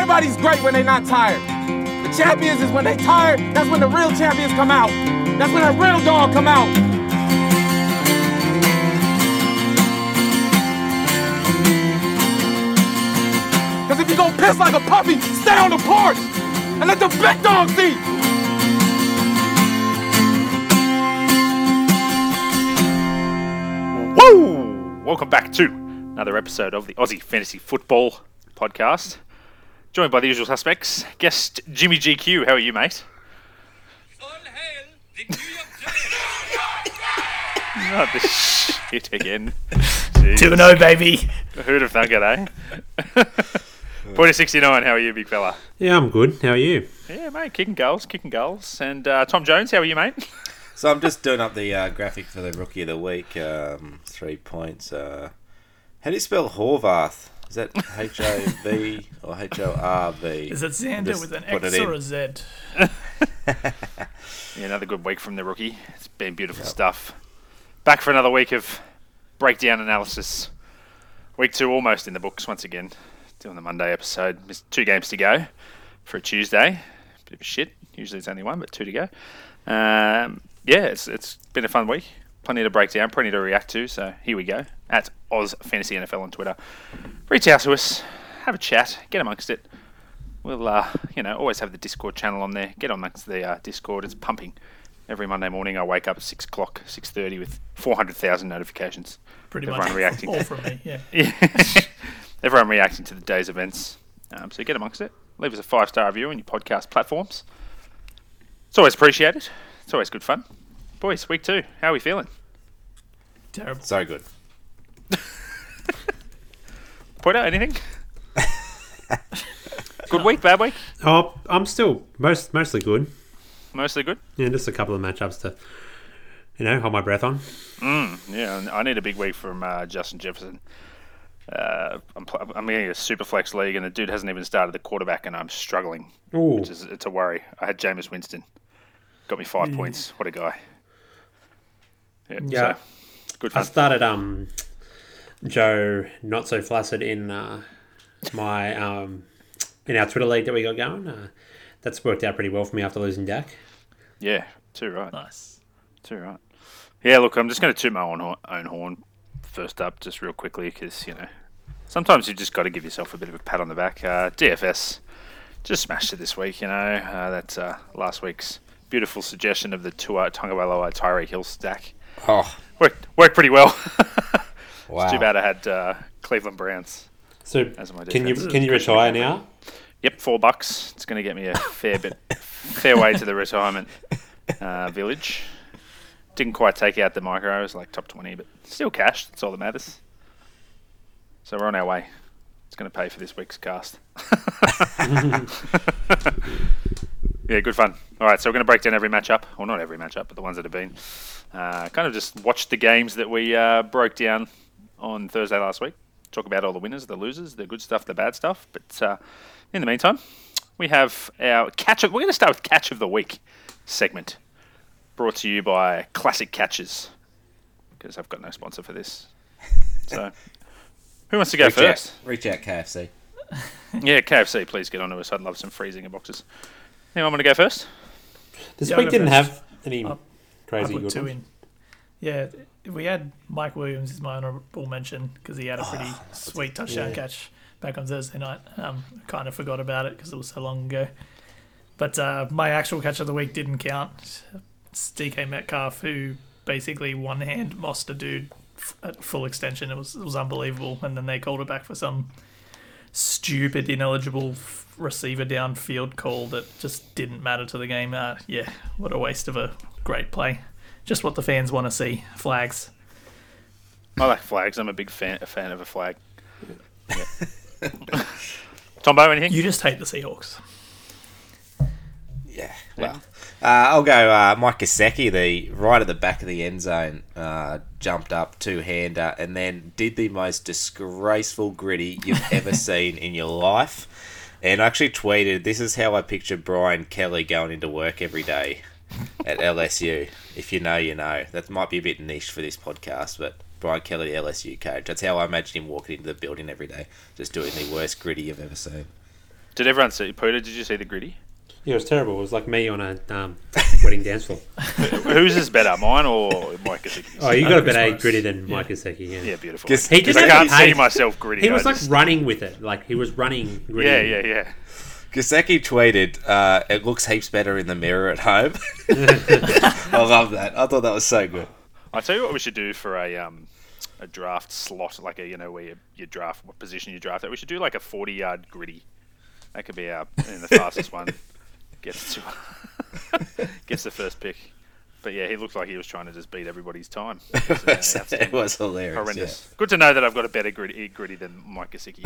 Everybody's great when they're not tired. The champions is when they tired. That's when the real champions come out. That's when a real dog come out. Cause if you gonna piss like a puppy, stay on the porch and let the big dogs eat. Woo! Welcome back to another episode of the Aussie Fantasy Football Podcast. Joined by the usual suspects, guest Jimmy GQ. How are you, mate? All hail the New York Giants! Not the shit again. Jeez. 2 0, baby. Who'd have thunk it, eh? Point sixty nine. How are you, big fella? Yeah, I'm good. How are you? Yeah, mate. Kicking goals, kicking goals. And uh, Tom Jones, how are you, mate? So I'm just doing up the uh, graphic for the rookie of the week. Um, three points. Uh, how do you spell Horvath? Is that H O V or H O R V? Is it Xander Just with an X or in. a Z? Yeah, another good week from the rookie. It's been beautiful stuff. Back for another week of breakdown analysis. Week two almost in the books once again. Doing the Monday episode. Missed two games to go for a Tuesday. Bit of a shit. Usually it's only one, but two to go. Um, yeah, it's it's been a fun week. Plenty to break down, plenty to react to. So here we go. At Oz Fantasy NFL on Twitter. Reach out to us, have a chat, get amongst it. We'll, uh, you know, always have the Discord channel on there. Get on amongst the uh, Discord. It's pumping. Every Monday morning, I wake up at six o'clock, six thirty, with four hundred thousand notifications. Pretty much. Everyone much reacting. all from me, yeah. Yeah. Everyone reacting to the day's events. Um, so get amongst it. Leave us a five star review on your podcast platforms. It's always appreciated. It's always good fun. Boys, week two. How are we feeling? Terrible. So good. Point out anything? good week, bad week? Oh, I'm still most mostly good. Mostly good. Yeah, just a couple of matchups to, you know, hold my breath on. Yeah, I need a big week from uh, Justin Jefferson. Uh, I'm, pl- I'm getting a super flex league, and the dude hasn't even started the quarterback, and I'm struggling. Ooh, Which is it's a worry. I had Jameis Winston, got me five points. What a guy! Yeah, Yeah. so, good I started um, Joe not so flaccid in uh, my um, in our Twitter league that we got going. Uh, that's worked out pretty well for me after losing Dak. Yeah, too right, Nice. too right. Yeah, look, I'm just going to toot my own, own horn first up, just real quickly, because you know sometimes you just got to give yourself a bit of a pat on the back. Uh, DFS just smashed it this week. You know uh, that's uh, last week's beautiful suggestion of the Tua Tonga Tyreek Hill stack Oh, worked worked pretty well. wow. Too bad I had uh, Cleveland Browns. So As my can you can you retire now? Yep, four bucks. It's going to get me a fair bit, fair way to the retirement uh, village. Didn't quite take out the micro. It was like top twenty, but still cash. That's all that matters. So we're on our way. It's going to pay for this week's cast. yeah, good fun. All right, so we're going to break down every matchup, or not every matchup, but the ones that have been. Uh, kind of just watch the games that we uh, broke down on Thursday last week. Talk about all the winners, the losers, the good stuff, the bad stuff. But uh, in the meantime, we have our catch. Of, we're going to start with catch of the week segment, brought to you by Classic Catches, because I've got no sponsor for this. So, who wants to go reach first? Out, reach out, KFC. Yeah, KFC, please get onto us. I'd love some freezing boxes. Anyone want to go first? This Yeah, week didn't first. have any I crazy put good two ones. in. Yeah, if we had Mike Williams as my honourable mention because he had a pretty sweet touchdown yeah. catch back on Thursday night. Um, kind of forgot about it because it was so long ago. But uh, my actual catch of the week didn't count. It's DK Metcalf who basically one hand mossed a dude f- at full extension. It was it was unbelievable, and then they called it back for some stupid ineligible f- receiver downfield call that just didn't matter to the game. Uh, yeah, what a waste of a great play. Just what the fans want to see. Flags. I like flags. I'm a big fan, a fan of a flag. Yeah. Tombo, anything? You just hate the Seahawks. Yeah. Well, I'll go uh, Mike Gesicki, the right at the back of the end zone, uh, jumped up two hander and then did the most disgraceful gritty you've ever seen in your life. And I actually tweeted, "This is how I picture Brian Kelly going into work every day at LSU. If you know, you know. That might be a bit niche for this podcast, but." Brian Kelly, the LSU coach. That's how I imagine him walking into the building every day, just doing the worst gritty you've ever seen. Did everyone see Peter? Did you see the gritty? Yeah, it was terrible. It was like me on a um, wedding dance floor. Whose is better, mine or Mike Gesicki's? Oh, you got a better Morris. gritty than Yeah. Mike Gesicki, yeah. yeah, beautiful. Guess- He Because didn't I can't see myself gritty. He I was like just- running with it. Like he was running gritty. yeah, yeah, yeah. Gesicki tweeted, uh, "It looks heaps better in the mirror at home." I love that. I thought that was so good. I tell you what we should do for a um a draft slot, like a you know where you, you draft what position you draft at. We should do like a forty yard gritty. That could be our and the fastest one gets to gets the first pick. But yeah, he looked like he was trying to just beat everybody's time. It was, uh, it was hilarious. horrendous. Good to know that I've got a better gritty, gritty than Mike Gesicki.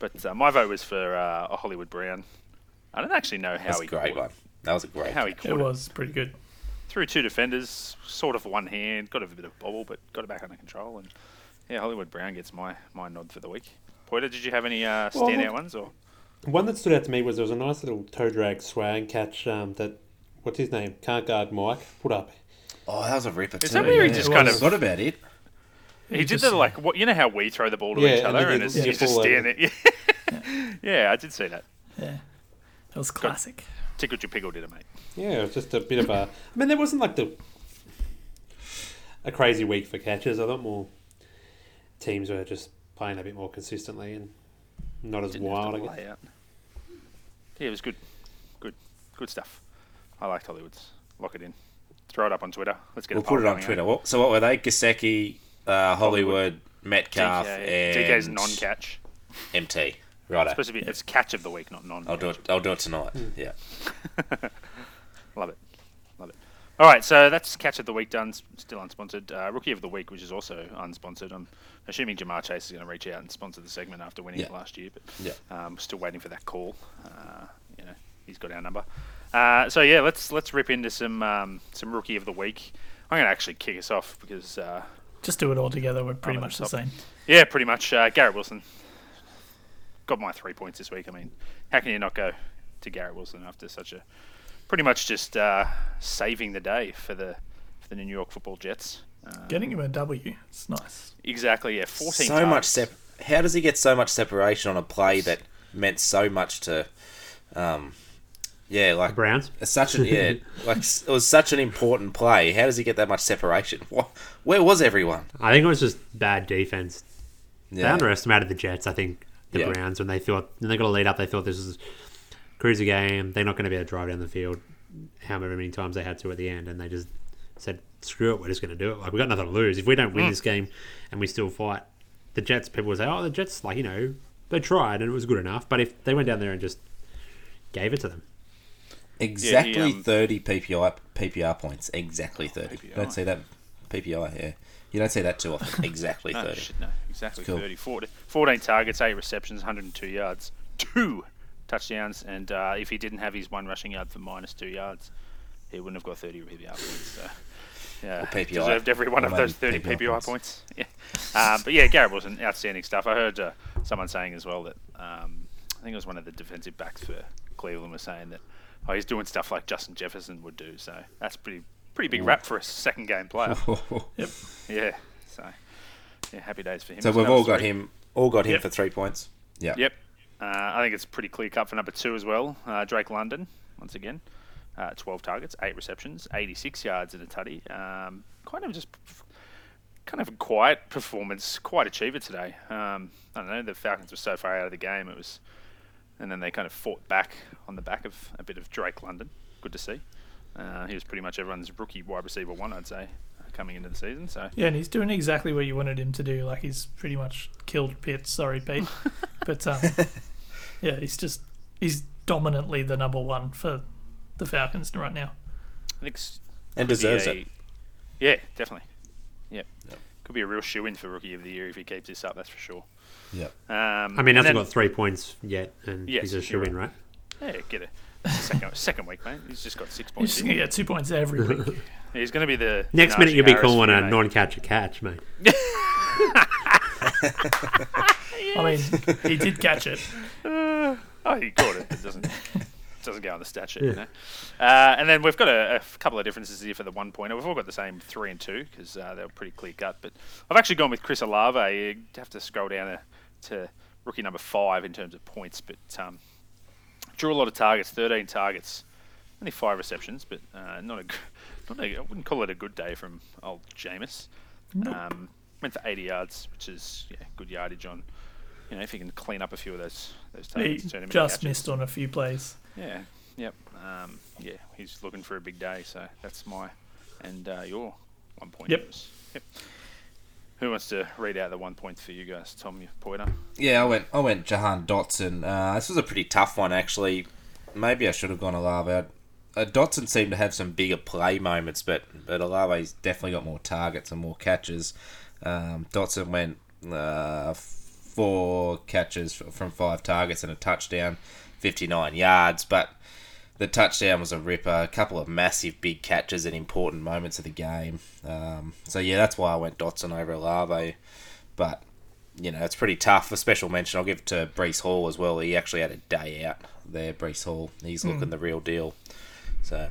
but uh, my vote was for uh, a Hollywood Brown. I don't actually know how That's he a great caught one. That was a great. How he caught it. was pretty good. Through two defenders, sort of one hand, got a bit of bobble, but got it back under control. And yeah, Hollywood Brown gets my, my nod for the week. Poiter, did you have any uh, Well, standout ones? or One that stood out to me was there was a nice little toe drag swag catch um, that, what's his name? Can't guard Mike put up. Oh, that was a ripper Is that where he yeah. just kind of- forgot about it. He, He did just- the like what you know how we throw the ball to Yeah, each other then and you- it's, you just fall over. standing. Yeah. yeah, I did see that. Yeah, it was classic. Tickled your pickle, did it, mate? Yeah, it was just a bit of a. I mean, there wasn't like the a crazy week for catches. I thought more teams were just playing a bit more consistently and not as Didn't wild. to I guess. lay out. Yeah, it was good, good, good stuff. I liked Hollywood's. Lock it in. Throw it up on Twitter. Let's get We'll put it on eh? Twitter. What, so what were they? Gesicki, uh, Hollywood, Metcalf, DK, and DK's non-catch. MT. Righto. Supposed to be it's catch of the week, not non. I'll do it. I'll do it tonight. Yeah. Love it. Love it. All right, so that's catch of the week done. Still unsponsored. Uh, Rookie of the week, which is also unsponsored. I'm assuming Ja'Marr Chase is going to reach out and sponsor the segment after winning it last year, but Yeah. um, still waiting for that call. Uh, you know, he's got our number. Uh, so yeah, let's let's rip into some um, some rookie of the week. I'm going to actually kick us off because uh, Just do it all together. We're pretty much the top. same. yeah, pretty much uh, Garrett Wilson got my three points this week. I mean, how can you not go to Garrett Wilson after such a pretty much just uh, saving the day for the for the New York Football Jets? Uh, Getting him a W, it's nice. exactly, yeah, fourteen. So much sep. How does he get so much separation on a play that meant so much to? Um, yeah, like Browns. it's such an yeah, like it was such an important play. How does he get that much separation? What, where was everyone? I think it was just bad defense. They underestimated the Jets. I think the Yeah. Browns when they thought when they got a lead up, they thought this was cruiser game. They're not going to be able to drive down the field, however many times they had to at the end, and they just said, "Screw it, we're just going to do it. Like we got nothing to lose. If we don't win this game and we still fight, the Jets people will say, oh, the Jets, like you know, they tried and it was good enough. But if they went down there and just gave it to them, Exactly um, thirty PPI PPR points. Exactly thirty. PPI. Don't see that PPI. Yeah, you don't see that too often. Exactly No, thirty. shit, no, exactly Cool. 30. 40, 14 targets, 8 receptions, 102 yards, 2 touchdowns, and uh, if he didn't have his one rushing yard for minus 2 yards, he wouldn't have got 30 PPR points. So, yeah, PPI. deserved every one of those 30 maybe PPI, PPI points. Yeah. Um, but yeah, Garrett was an outstanding stuff. I heard uh, someone saying as well that um, I think it was one of the defensive backs for Cleveland was saying that oh, he's doing stuff like Justin Jefferson would do. So that's pretty pretty big rap for a second game player. Yep. Yeah. So yeah, happy days for him. so we've all got three. him. All got him Yep. for three points. Yeah. Yep. Uh, I think it's pretty clear cut for number two as well. Uh, Drake London, once again, uh, 12 targets, 8 receptions, 86 yards in a tutty. Um, kind of just kind of a quiet performance, quiet achiever today. Um, I don't know, the Falcons were so far out of the game, it was, and then they kind of fought back on the back of a bit of Drake London. Good to see. Uh, he was pretty much everyone's rookie wide receiver one, I'd say, coming into the season. So Yeah, and he's doing exactly what you wanted him to do. Like he's pretty much killed Pitts. Sorry, Pete, but um, yeah, he's just he's dominantly the number one for the Falcons right now. I think And deserves a- it. Yeah, definitely. Yep. Could be a real shoe in for rookie of the year if he keeps this up. That's for sure. Yeah. Um, I mean, and hasn't got three points yet, and Yes, he's a shoe in, right. right? Yeah, get it. Second, second week, mate. He's just got six points. just gonna get two points every week. He's going to be the Next Najee minute, you'll be Harris calling a mate. non-catch a catch, mate. I mean, he did catch it. Oh, he caught it. It doesn't doesn't go on the stat sheet, you know. Uh, and then we've got a, a couple of differences here for the one pointer. We've all got the same three and two because uh, they were pretty clear cut. But I've actually gone with Chris Olave. You have to scroll down to, to rookie number five in terms of points, but um, drew a lot of targets, 13 targets, only five receptions, but uh, not a, not a, I wouldn't call it a good day from old Jameis. Um, went for 80 yards, which is yeah, good yardage on. You know, if he can clean up a few of those those He targets, turn them just catches. missed on a few plays. Yeah, yep, um, yeah. He's looking for a big day, so that's my and uh, your one point. Yep. yours. Yep. Who wants to read out the one point for you guys? Tom Poiter. Yeah, I went. I went Jahan Dotson. Uh, this was a pretty tough one, actually. Maybe I should have gone Olave. Uh, Dotson seemed to have some bigger play moments, but but Olave's definitely got more targets and more catches. Um, Dotson went uh, four catches from five targets and a touchdown, fifty nine yards. But the touchdown was a ripper. A couple of massive big catches at important moments of the game. Um, so yeah, that's why I went Dotson over Olave. But you know, it's pretty tough. A special mention I'll give it to Breece Hall as well. He actually had a day out there, Breece Hall. He's looking the real deal. So,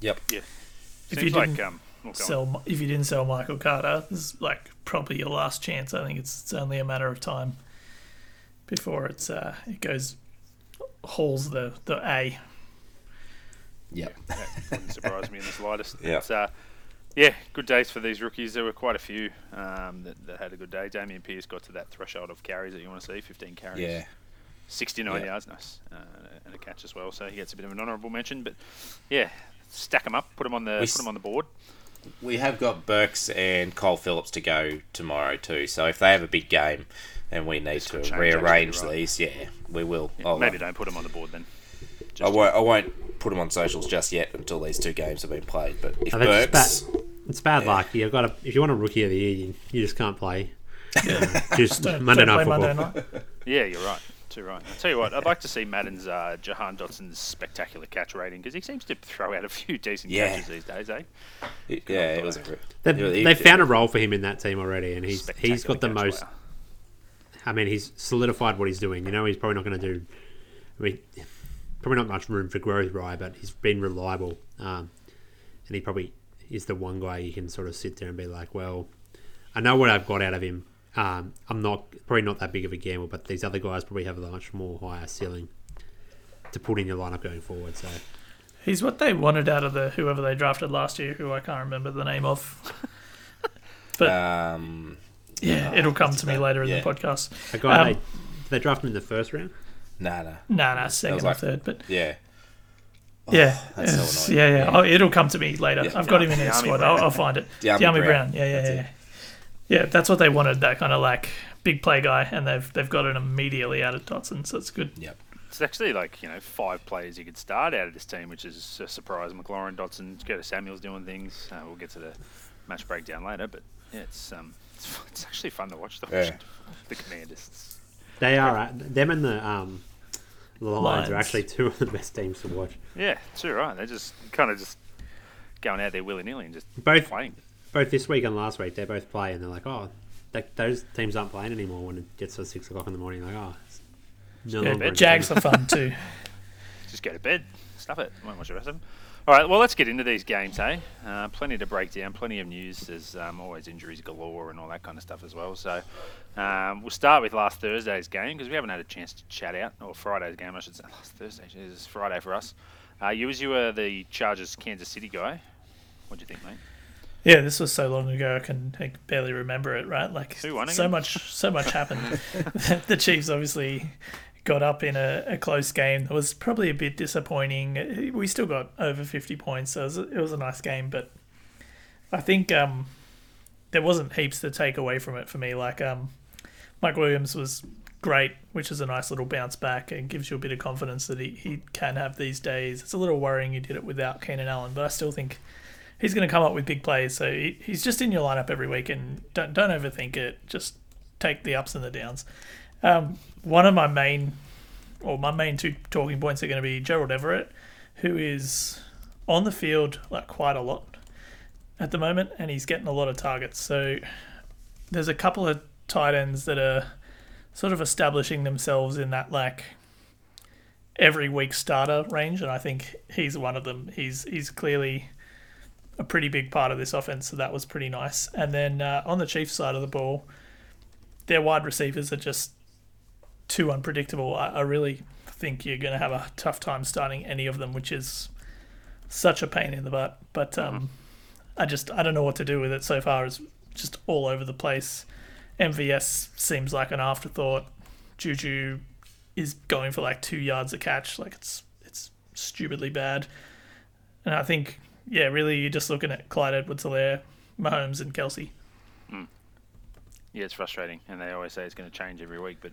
yep. Yeah. If Seems you like didn't um, oh, go on. Sell if you didn't sell Michael Carter, this is like probably your last chance. I think it's, it's only a matter of time before it's uh, it goes hauls the the A. Yep. that wouldn't surprise me in the slightest. Yeah. Uh, yeah, good days for these rookies. There were quite a few um, that, that had a good day. Dameon Pierce got to that threshold of carries that you want to see 15 carries. Yeah. 69 Yeah. yards, nice. Uh, and a catch as well. So he gets a bit of an honourable mention. But yeah, stack them up, put them on the, We put s- 'em on the board. We have got Burks and Cole Phillips to go tomorrow too. So if they have a big game and we need This to rearrange actually, right. these, yeah, we will. Yeah, maybe uh, don't put them on the board then. I won't. I won't put them on socials just yet until these two games have been played. But if I think it's Burks, bad. It's bad luck. You've got to, if you want a rookie of the year, you, you just can't play. Uh, just Don't, Monday don't night play football. Monday night. Yeah, you're right. Too right. I'll tell you what, I'd like to see Madden's uh, Jahan Dotson's spectacular catch rating because he seems to throw out a few decent Yeah. catches these days, eh? yeah, it was. A, They, he- they found a role for him in that team already, and he's he's got the most. player. I mean, he's solidified what he's doing. You know, he's probably not going to do. I mean, probably not much room for growth, right? But he's been reliable, um, and he probably is the one guy you can sort of sit there and be like, well, I know what I've got out of him. Um, I'm not probably not that big of a gamble, but these other guys probably have a much more higher ceiling to put in your lineup going forward. So He's what they wanted out of the whoever they drafted last year, who I can't remember the name of. But Um, yeah, it'll come to me later in yeah. the podcast. a guy Um, they did they draft him in the first round. nah, nah. Nah, nah, second was or third, but Yeah. yeah, that's so it's- annoying. yeah, yeah, Yeah. Oh, it'll come to me later. Yeah. I've got him in Dyami the squad. I'll, I'll find it. Dyami Dyami Brown. Brown. Yeah, yeah, That's yeah, it. Yeah. Yeah, that's what they wanted. That kind of like big play guy, and they've they've got it immediately out of Dotson, so it's good. Yep. It's actually like you know five players you could start out of this team, which is a surprise. McLaurin, Dotson, Curtis Samuel's doing things. Uh, we'll get to the match breakdown later, but yeah, it's um, it's, it's actually fun to watch the Yeah. the Commanders. They are uh, them and the um, Lions, Lions. are actually two of the best teams to watch. Yeah, too right. They're just kind of just going out there willy nilly and just Both playing. Both this week and last week, they both play, and they're like, oh, that, those teams aren't playing anymore when it gets to six o'clock in the morning. Like, oh, it's no Yeah, longer but Jags are fun too. Just go to bed, stuff it. Won't watch the rest of them. All right, well, let's get into these games, hey? Uh, plenty to break down, plenty of news. There's um, always injuries galore and all that kind of stuff as well. So um, we'll start with last Thursday's game because we haven't had a chance to chat out, or Friday's game, I should say. Last Thursday, jeez, it's Friday for us. Uh, you, as you were the Chargers Kansas City guy, what do you think, mate? Yeah, this was so long ago I can I barely remember it. Right, like so much, so much happened. the Chiefs obviously got up in a, a close game. It was probably a bit disappointing. We still got over fifty points, so it was, it was a nice game. But I think um, there wasn't heaps to take away from it for me. Like um, Mike Williams was great, which is a nice little bounce back and gives you a bit of confidence that he, he can have these days. It's a little worrying he did it without Keenan Allen, but I still think he's going to come up with big plays. So he, he's just in your lineup every week, and don't don't overthink it. Just take the ups and the downs. Um, one of my main, or my main two talking points are going to be Gerald Everett, who is on the field like quite a lot at the moment, and he's getting a lot of targets. So there's a couple of tight ends that are sort of establishing themselves in that like every week starter range, and I think he's one of them. He's he's clearly a pretty big part of this offense, so that was pretty nice. And then uh, on the Chiefs side of the ball, their wide receivers are just too unpredictable. I, I really think you're going to have a tough time starting any of them, which is such a pain in the butt. But um, I just I don't know what to do with it so far. It's just all over the place. MVS seems like an afterthought. Juju is going for like two yards a catch. Like it's it's stupidly bad. And I think yeah, really you're just looking at Clyde Edwards-Helaire, Mahomes, and Kelce. Yeah, it's frustrating, and they always say it's going to change every week, but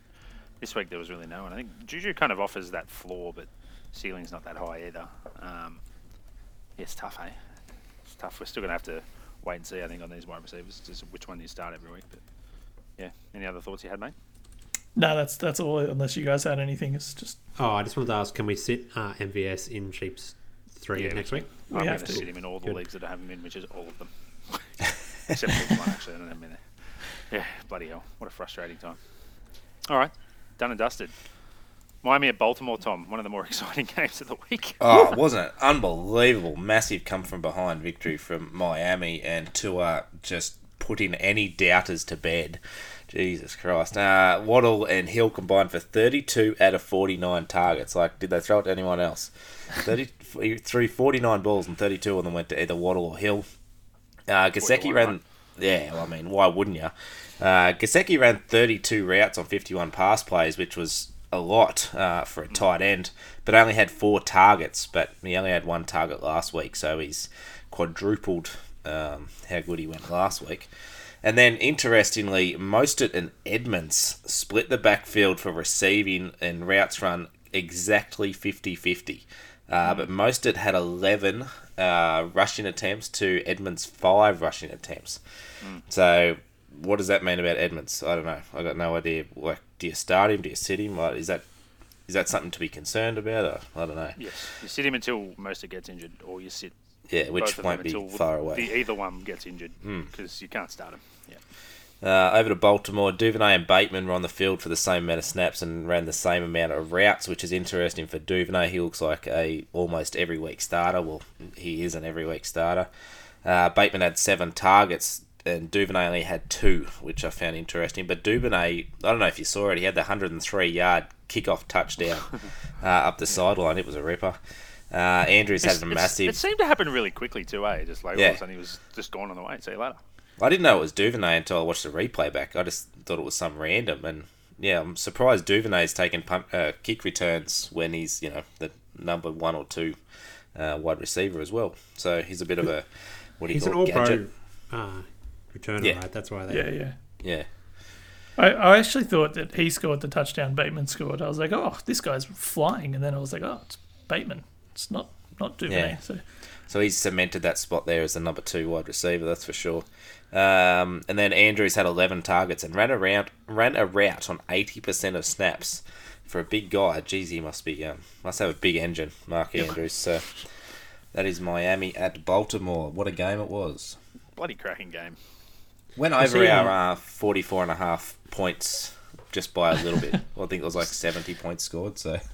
this week there was really no one. I think Juju kind of offers that floor, but ceiling's not that high either. Um, yeah, it's tough, hey? It's tough. We're still going to have to wait and see, I think, on these wide receivers, just which one you start every week. But yeah, any other thoughts you had, mate? No, that's that's all. Unless you guys had anything, it's just Oh, I just wanted to ask, can we sit uh, MVS in Sheep's three Yeah, next week? I'm have going to to. sit him in all the Good. leagues that I have him in, which is all of them. Except for one, actually. I don't have him in there. Yeah, bloody hell. What a frustrating time. All right, done and dusted. Miami at Baltimore, Tom. One of the more exciting games of the week. Oh, wasn't it unbelievable? Massive come from behind victory from Miami, and Tua just putting any doubters to bed. Jesus Christ! Uh, Waddle and Hill combined for 32 out of 49 targets. Like, did they throw it to anyone else? 30, he threw 49 balls, and 32 of them went to either Waddle or Hill. Uh, Gesicki ran. Yeah, well, I mean, why wouldn't you? Uh, Gesicki ran 32 routes on 51 pass plays, which was a lot uh, for a tight end, but only had four targets. But he only had one target last week, so he's quadrupled um, how good he went last week. And then, interestingly, Mostert and Edmonds split the backfield for receiving and routes run exactly 50 50. Uh, but Mostert had 11 uh, rushing attempts to Edmonds' 5 rushing attempts. So, what does that mean about Edmonds? I don't know. I got no idea. Like, do you start him? Do you sit him? Like, is that is that something to be concerned about? Or, I don't know. Yes, you sit him until Mostert gets injured, or you sit Yeah, which won't be until far away. The, either one gets injured because you can't start him. Yeah. Uh, over to Baltimore, Duvernay and Bateman were on the field for the same amount of snaps and ran the same amount of routes, which is interesting for Duvernay. He looks like a almost every week starter. Well, he is an every week starter. Uh, Bateman had seven targets and Duvernay only had two, which I found interesting. But Duvernay, I don't know if you saw it, he had the 103 yard kickoff touchdown uh, up the sideline. It was a ripper. Uh, Andrews had a massive. It seemed to happen really quickly too, eh? Just like all of a sudden he was just gone on the way. See you later. I didn't know it was Duvernay until I watched the replay back. I just thought it was some random, and yeah, I'm surprised Duvernay's taking pump, uh, kick returns when he's you know the number one or two uh, wide receiver as well. So he's a bit of a what do you He's an call all it, pro uh, returner, Yeah. right? That's why they. Yeah, yeah. Yeah, I, I actually thought that he scored the touchdown Bateman scored. I was like, oh, this guy's flying, and then I was like, oh, it's Bateman. It's not not Duvernay. Yeah. So so he's cemented that spot there as the number two wide receiver. That's for sure. Um, and then Andrews had 11 targets and ran around ran a route on 80% of snaps. For a big guy, geez, he must be um, must have a big engine, Mark Andrews. So that is Miami at Baltimore. What a game it was. Bloody cracking game. Went I over see, our um, uh, 44 and a half points just by a little bit. well, I think it was like 70 points scored. So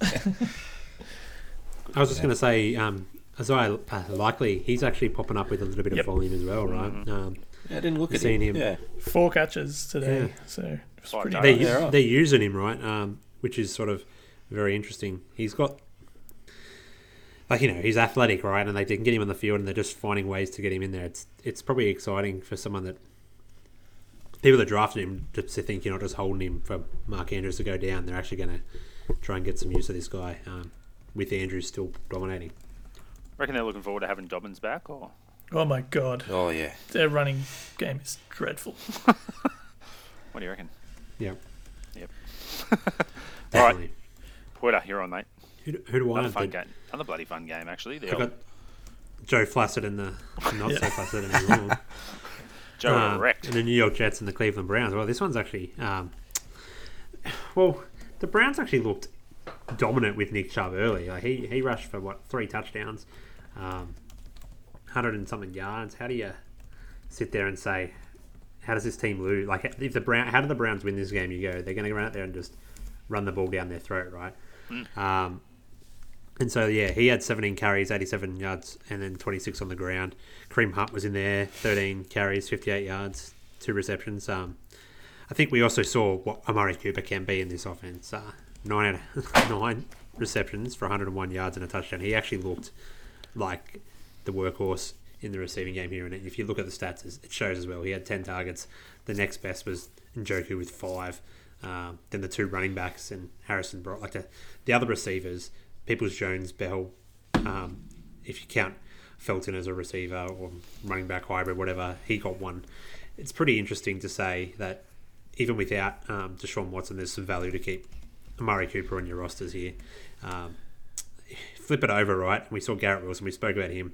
I was just going to say, um, Isaiah uh, Likely, he's actually popping up with a little bit Yep. of volume as well, right? Um, yeah, I didn't look at Seen him. him. Yeah, four catches today. Yeah. So it's pretty targets. they, nice. Yeah, right. they're using him, right? Um, which is sort of very interesting. He's got, like, you know, he's athletic, right? And they can get him on the field and they're just finding ways to get him in there. It's it's probably exciting for someone that. People that drafted him just to think you're not just holding him for Mark Andrews to go down. They're actually going to try and get some use of this guy um, with Andrews still dominating. Reckon they're looking forward to having Dobbins back, or Oh my god, Oh yeah. their running game is dreadful. what do you reckon? Yeah, Yep. All right, definitely. Porter, you're on, mate. Who, do- who do I Another have? fun Did- game. Another bloody fun game, actually. The I old got Joe Flaccid and the not so Yeah. Flaccid anymore. Joe Um, wrecked. and the New York Jets and the Cleveland Browns. Well, this one's actually, um, well, the Browns actually looked dominant with Nick Chubb early. Like he he rushed for what three touchdowns, um, hundred and something yards. How do you sit there and say, how does this team lose? Like if the Brown, how do the Browns win this game? You go, they're going to go out there and just run the ball down their throat, right? Um, and so yeah, he had 17 carries, 87 yards, and then 26 on the ground. Kareem Hunt was in there, 13 carries, 58 yards, two receptions. Um, I think we also saw what Amari Cooper can be in this offense. Uh, nine out of nine receptions for 101 yards and a touchdown. He actually looked like the workhorse in the receiving game here. And if you look at the stats, it shows as well. He had 10 targets. The next best was Njoku with five. Um, then the two running backs and Harrison Bryant like the, the other receivers, Peoples Jones, Bell. Um, if you count Felton as a receiver or running back hybrid, whatever, he got one. It's pretty interesting to say that even without um, Deshaun Watson, there's some value to keep Amari Cooper on your rosters here. Um, flip it over, right? We saw Garrett Wilson. We spoke about him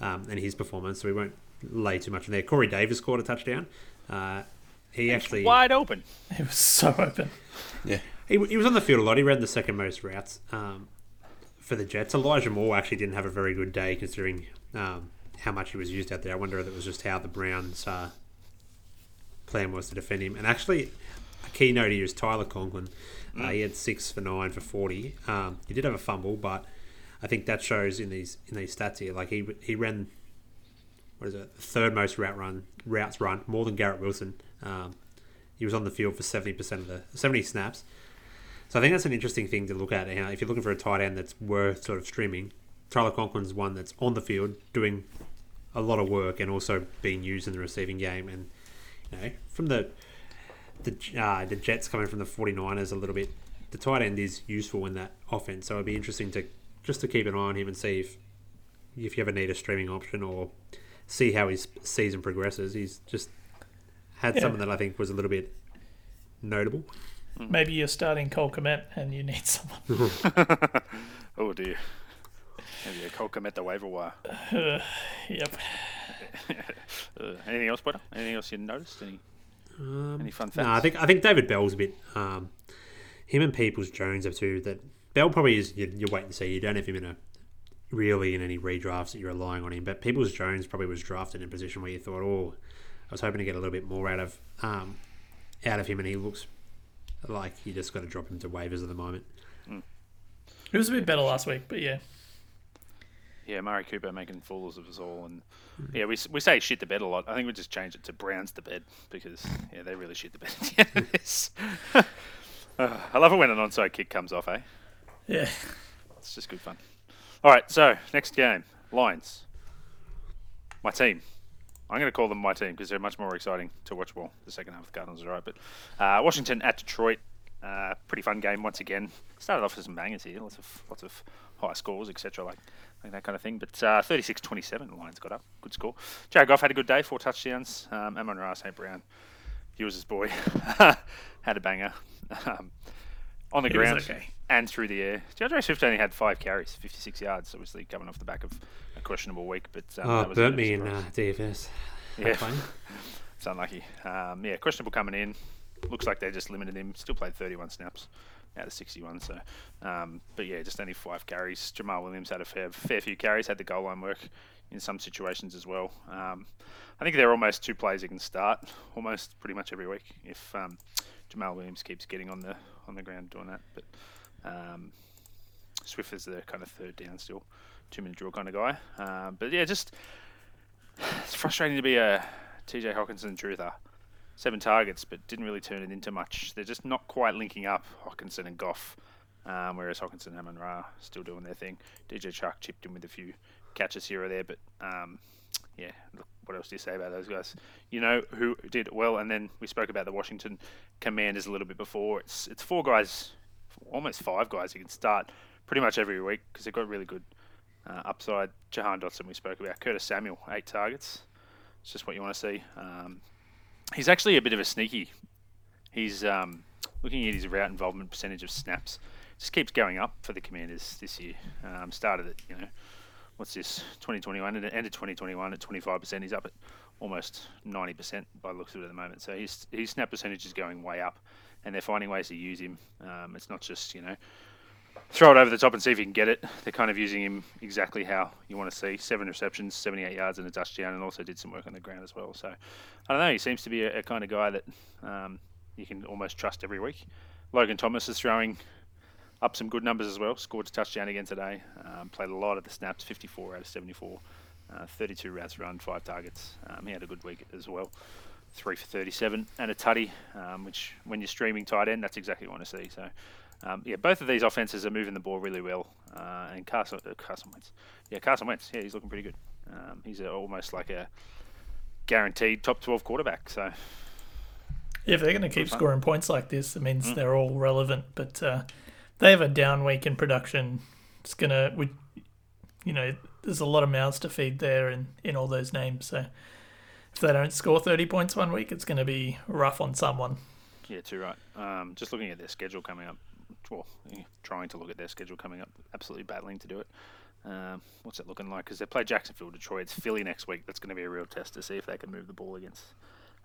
um, and his performance, so we won't lay too much in there. Corey Davis caught a touchdown. Uh, he actually Wide open. It was so open. Yeah. he, he was on the field a lot. He ran the second most routes um, for the Jets. Elijah Moore actually didn't have a very good day considering um, how much he was used out there. I wonder if it was just how the Browns' uh, plan was to defend him. And actually, a key note here is Tyler Conklin. Uh, he had six for nine for forty. Um, he did have a fumble, but I think that shows in these in these stats here. Like he he ran what is it third most route run routes run more than Garrett Wilson. Um, he was on the field for seventy percent of the seventy snaps. So I think that's an interesting thing to look at. You know, if you're looking for a tight end that's worth sort of streaming, Tyler Conklin's one that's on the field doing a lot of work and also being used in the receiving game. And you know, from the the uh, the Jets coming from the 49ers a little bit, the tight end is useful in that offense. So it'd be interesting to just to keep an eye on him and see if if you ever need a streaming option or see how his season progresses. He's just had Yeah. something that I think was a little bit notable. Maybe you're starting Cole Kmet and you need someone. Oh dear. Maybe a Colcom at the waiver wire. Yep. Uh, anything else, Potter? Anything else you noticed? Any any fun facts? No, I think I think David Bell's a bit. Um, him and Peoples Jones are two that Bell probably is. You, you wait and see. You don't have him in a really in any redrafts that you're relying on him. But Peoples Jones probably was drafted in a position where you thought, oh, I was hoping to get a little bit more out of um, out of him, and he looks like you just got to drop him to waivers at the moment. It was a bit better last week, but yeah. Yeah, Amari Cooper making fools of us all, and yeah, we we say shit the bed a lot. I think we just change it to Browns the bed because yeah, they really shit the bed at the end of this. Uh, I love it when an onside kick comes off, eh? Yeah. It's just good fun. All right, so next game, Lions. My team. I'm going to call them my team because they're much more exciting to watch. Well, the second half of the Cardinals are right, but uh, Washington at Detroit. Uh, pretty fun game once again. Started off with some bangers here, lots of lots of high scores, etc. Like, like that kind of thing. But uh, 36-27, the Lions got up. Good score. Jared Goff had a good day, four touchdowns. Um, Amon Ra St. Brown, Hughes' boy, had a banger. Um, on the He ground okay. and through the air. DeAndre Swift only had five carries, 56 yards, obviously coming off the back of a questionable week. But um, Oh, that was burnt me in uh. DFS. Yeah. It's unlucky. Um, yeah, questionable coming in. Looks like they just limited him. Still played 31 snaps out of 61. So, um, but yeah, just only five carries. Jamaal Williams had a fair, fair few carries. Had the goal line work in some situations as well. Um, I think they're almost two plays you can start almost pretty much every week if um, Jamaal Williams keeps getting on the on the ground doing that. But um, Swift is the kind of third down still, two minute drill kind of guy. Um, but yeah, just it's frustrating to be a TJ Hockenson truther. Seven targets, but didn't really turn it into much. They're just not quite linking up, Hockenson and Goff. Um, whereas Hockenson and Amon Ra still doing their thing. DJ Chark chipped in with a few catches here or there, but um, yeah, what else do you say about those guys? You know who did well, and then we spoke about the Washington Commanders a little bit before. It's it's four guys, almost five guys who can start pretty much every week because they've got really good uh, upside. Jahan Dotson we spoke about. Curtis Samuel, eight targets. It's just what you want to see. Um, he's actually a bit of a sneaky. He's um, looking at his route involvement percentage of snaps. Just keeps going up for the Commanders this year. Um, started at you know what's this 2021 and it ended 2021 at 25%. He's up at almost 90% by the looks of it at the moment. So his his snap percentage is going way up, and they're finding ways to use him. Um, it's not just you know throw it over the top and see if you can get it. They're kind of using him exactly how you want to see. Seven receptions, 78 yards and a touchdown, and also did some work on the ground as well. So I don't know. He seems to be a, a kind of guy that um, you can almost trust every week. Logan Thomas is throwing up some good numbers as well. Scored a touchdown again today. Um, played a lot of the snaps, 54 out of 74. Uh, 32 routes run, five targets. Um, he had a good week as well. three for 37 and a tutty, um, which when you're streaming tight end, that's exactly what you want to see. So, um, yeah, both of these offenses are moving the ball really well. Uh, and Carson, uh, Carson Wentz, yeah, Carson Wentz, yeah, he's looking pretty good. Um, he's a, almost like a guaranteed top 12 quarterback. So, If they're going to keep scoring points like this, it Mm. means they're all relevant. But uh, they have a down week in production. It's gonna, we, you know, there's a lot of mouths to feed there in in all those names. So if they don't score 30 points one week, it's going to be rough on someone. yeah, too right. Um, just looking at their schedule coming up, well, trying to look at their schedule coming up, absolutely battling to do it. Um, what's it looking like? Because they play Jacksonville, Detroit. It's Philly next week. That's going to be a real test to see if they can move the ball against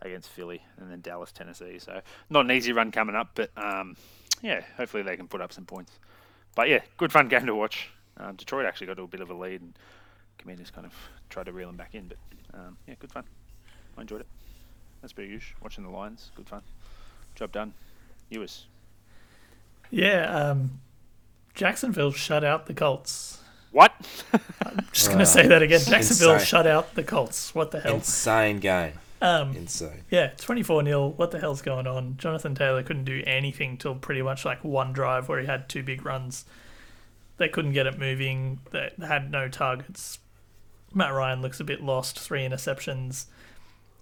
against Philly, and then Dallas, Tennessee. So not an easy run coming up, but um, yeah, hopefully they can put up some points. But yeah, good fun game to watch. Um, Detroit actually got to a bit of a lead, and Commanders kind of tried to reel them back in. But um, yeah, good fun. I enjoyed it. That's pretty huge. Watching the Lions, good fun. Job done. Ewers. Yeah, um, Jacksonville shut out the Colts. What? I'm just going to say that again. Jacksonville insane. shut out the Colts. What the hell? Insane game. Um, Insane. Yeah, 24 0. What the hell's going on? Jonathan Taylor couldn't do anything till pretty much like one drive where he had two big runs. They couldn't get it moving. They had no targets. Matt Ryan looks a bit lost. Three interceptions.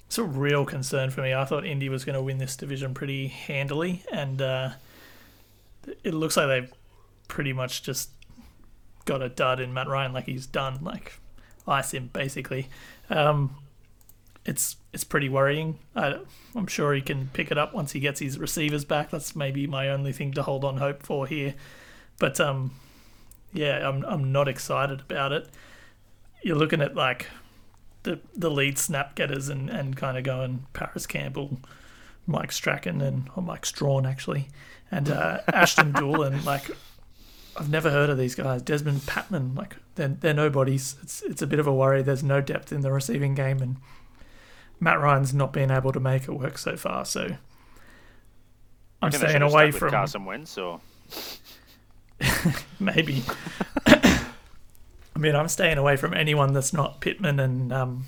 It's a real concern for me. I thought Indy was going to win this division pretty handily, and uh, it looks like they've pretty much just got a dud in Matt Ryan. Like he's done. Like ice him basically. Um, it's it's pretty worrying. I, I'm sure he can pick it up once he gets his receivers back. That's maybe my only thing to hold on hope for here. But um, yeah, I'm I'm not excited about it. You're looking at like the the lead snap getters and, and kind of going Parris Campbell, Mike Strachan and or Mike Strawn actually, and uh, Ashton Dulin. Like I've never heard of these guys. Desmond Patman, like they're they're nobodies. It's it's a bit of a worry. There's no depth in the receiving game and. Matt Ryan's not been able to make it work so far, so I'm staying away from Carson Wentz or maybe. I mean, I'm staying away from anyone that's not Pittman and um,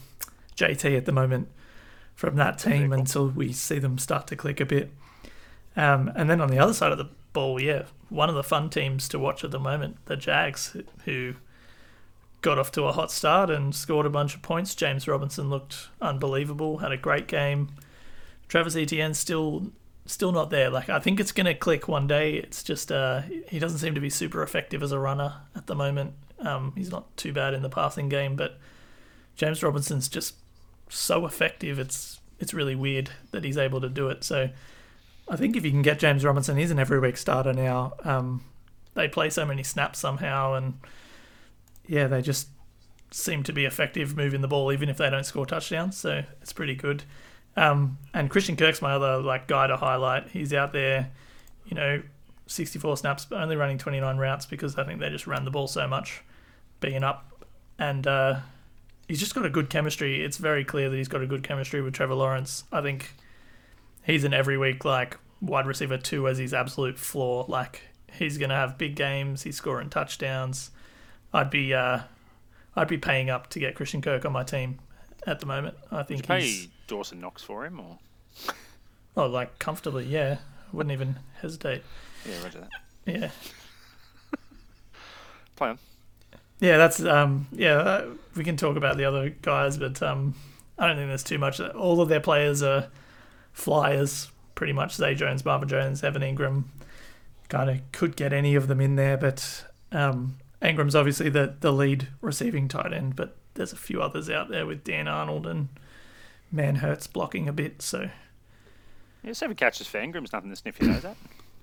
JT at the moment from that team cool. until we see them start to click a bit. Um, and then on the other side of the ball, yeah, one of the fun teams to watch at the moment, the Jags, who got off to a hot start and scored a bunch of points. James Robinson looked unbelievable, had a great game. Travis Etienne still still not there. Like I think it's gonna click one day. It's just uh, he doesn't seem to be super effective as a runner at the moment. Um, he's not too bad in the passing game, but James Robinson's just so effective. It's it's really weird that he's able to do it. So I think if you can get James Robinson, he's an every week starter now. Um, they play so many snaps somehow, and yeah, they just seem to be effective moving the ball, even if they don't score touchdowns. So it's pretty good. Um, and Christian Kirk's my other like guy to highlight. He's out there, you know, 64 snaps, but only running 29 routes because I think they just ran the ball so much, being up, and uh, he's just got a good chemistry. It's very clear that he's got a good chemistry with Trevor Lawrence. I think he's an every week like wide receiver two as his absolute floor. Like he's gonna have big games. He's scoring touchdowns. I'd be uh, I'd be paying up to get Christian Kirk on my team at the moment. I think pay he's Dawson Knox for him or oh like comfortably. Yeah, wouldn't even hesitate. yeah, roger that. Yeah. Play on. Yeah, that's um yeah, uh, we can talk about the other guys, but um I don't think there's too much. All of their players are flyers, pretty much. Zay Jones, Marvin Jones, Evan Engram, kind of could get any of them in there, but um, Engram's obviously the the lead receiving tight end, but there's a few others out there with Dan Arnold and Manhertz blocking a bit. So Yeah, seven catches for Engram's nothing to sniff your nose at.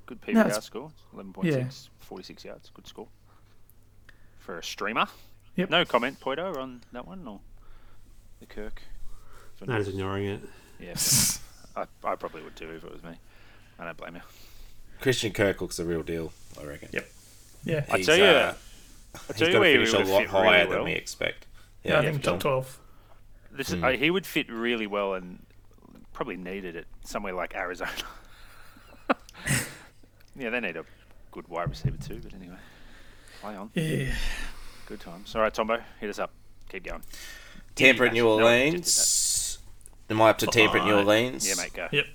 Good PPR No, it's- score. 11.6, Yeah. 46 yards. Good score. For a streamer. Yep. No comment, Poito, on that one or the Kirk? For No, just ignoring it. Yeah. I, I probably would too if it was me. I don't blame you. Christian Kirk looks the real deal, I reckon. Yep. yeah, I He's, tell you, uh, I he's tell got to where finish a lot higher really than well. we expect. yeah, I think for top twelve. This is, Hmm. uh, he would fit really well and probably needed it somewhere like Arizona. yeah, they need a good wide receiver too. But anyway, play on. Yeah. Good times. All right, Tombo, hit us up. Keep going. Tampa at New match. No, Orleans. Am I up to temperate New Orleans? Yeah, mate, go. Yep.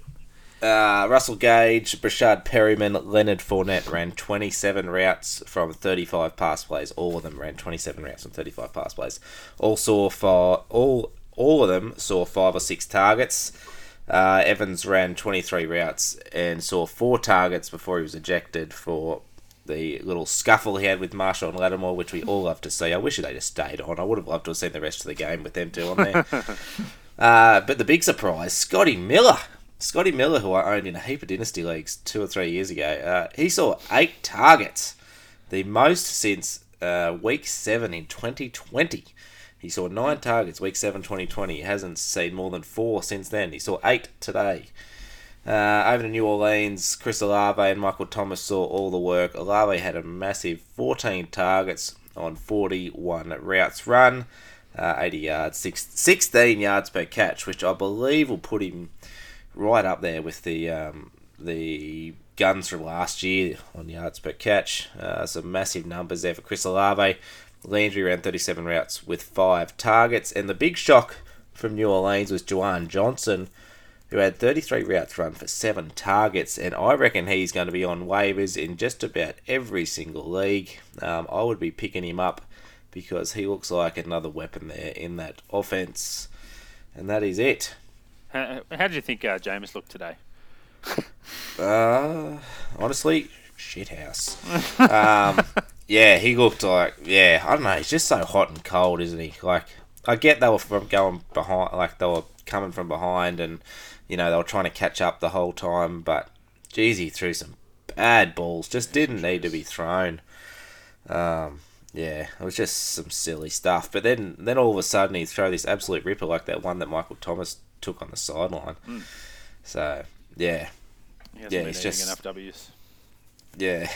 Uh, Russell Gage, Breshad Perriman, Leonard Fournette ran 27 routes from 35 pass plays. All of them ran 27 routes from 35 pass plays. All saw for all all of them saw five or six targets. Uh, Evans ran 23 routes and saw four targets before he was ejected for the little scuffle he had with Marshall and Lattimore, which we all love to see. I wish they just stayed on. I would have loved to have seen the rest of the game with them two on there. Uh, but the big surprise, Scotty Miller. Scotty Miller, who I owned in a heap of dynasty leagues two or three years ago, uh, he saw eight targets, the most since uh, week seven in 2020. He saw nine targets week seven 2020. He hasn't seen more than four since then. He saw eight today. Uh, over to New Orleans, Chris Olave and Michael Thomas saw all the work. Olave had a massive 14 targets on 41 routes run, uh, 80 yards, six, 16 yards per catch, which I believe will put him right up there with the um, the guns from last year on yards per catch. Uh, some massive numbers there for Chris Olave. Landry ran 37 routes with five targets, and the big shock from New Orleans was Juwan Johnson, who had 33 routes run for seven targets, and I reckon he's going to be on waivers in just about every single league. Um, I would be picking him up because he looks like another weapon there in that offense, and that is it. How, how did you think uh, Jameis looked today? Uh, honestly, shithouse. um, yeah, he looked like yeah. I don't know. He's just so hot and cold, isn't he? Like I get they were from going behind, like they were coming from behind, and you know they were trying to catch up the whole time. But geez, he threw some bad balls. Just didn't need to be thrown. Um, yeah, it was just some silly stuff. But then, then all of a sudden, he throw this absolute ripper like that one that Michael Thomas took on the sideline. So yeah, He hasn't Yeah, been he's eating just- enough W's. Yeah,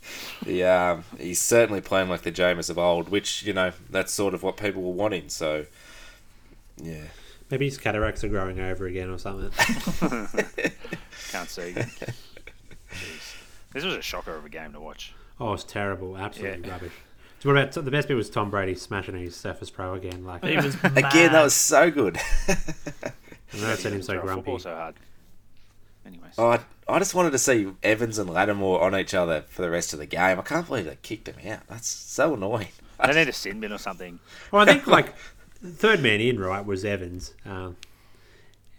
the um, he's certainly playing like the Jameis of old, which you know that's sort of what people were wanting. So, yeah, Maybe his cataracts are growing over again or something. Can't see. This was a shocker of a game to watch. Oh, it's terrible. Absolutely Yeah. rubbish. So what about the best bit was Tom Brady smashing his Surface Pro again. Like He was again, that was so good. I've never so grumpy. football so hard. Anyways, I I just wanted to see Evans and Lattimore on each other for the rest of the game. I can't believe they kicked him out. That's so annoying. they need a sin bin or something. Well, I think like third man in right was Evans. Um,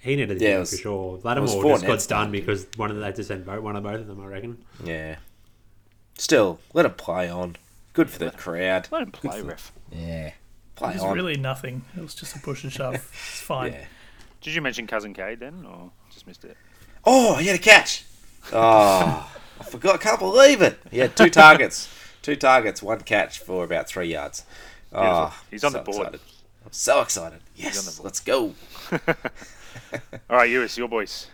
he needed to Yeah, be was- for sure. Lattimore four just got nets done done. because one of the, they had to send both, one of both of them. I reckon. Yeah, still let him play on. Good for the crowd. Let him play, ref. Yeah, play It was on. really nothing. It was just a push and shove. It's fine. Yeah. Did you mention cousin Cade then, or just missed it? Oh, he had a catch. Oh, I forgot. I can't believe it. He had two targets. Two targets, one catch for about three yards. Beautiful. Oh, He's on so the board. Excited. I'm so excited. on the Yes, board. let's go. All right, Ewis, your boys.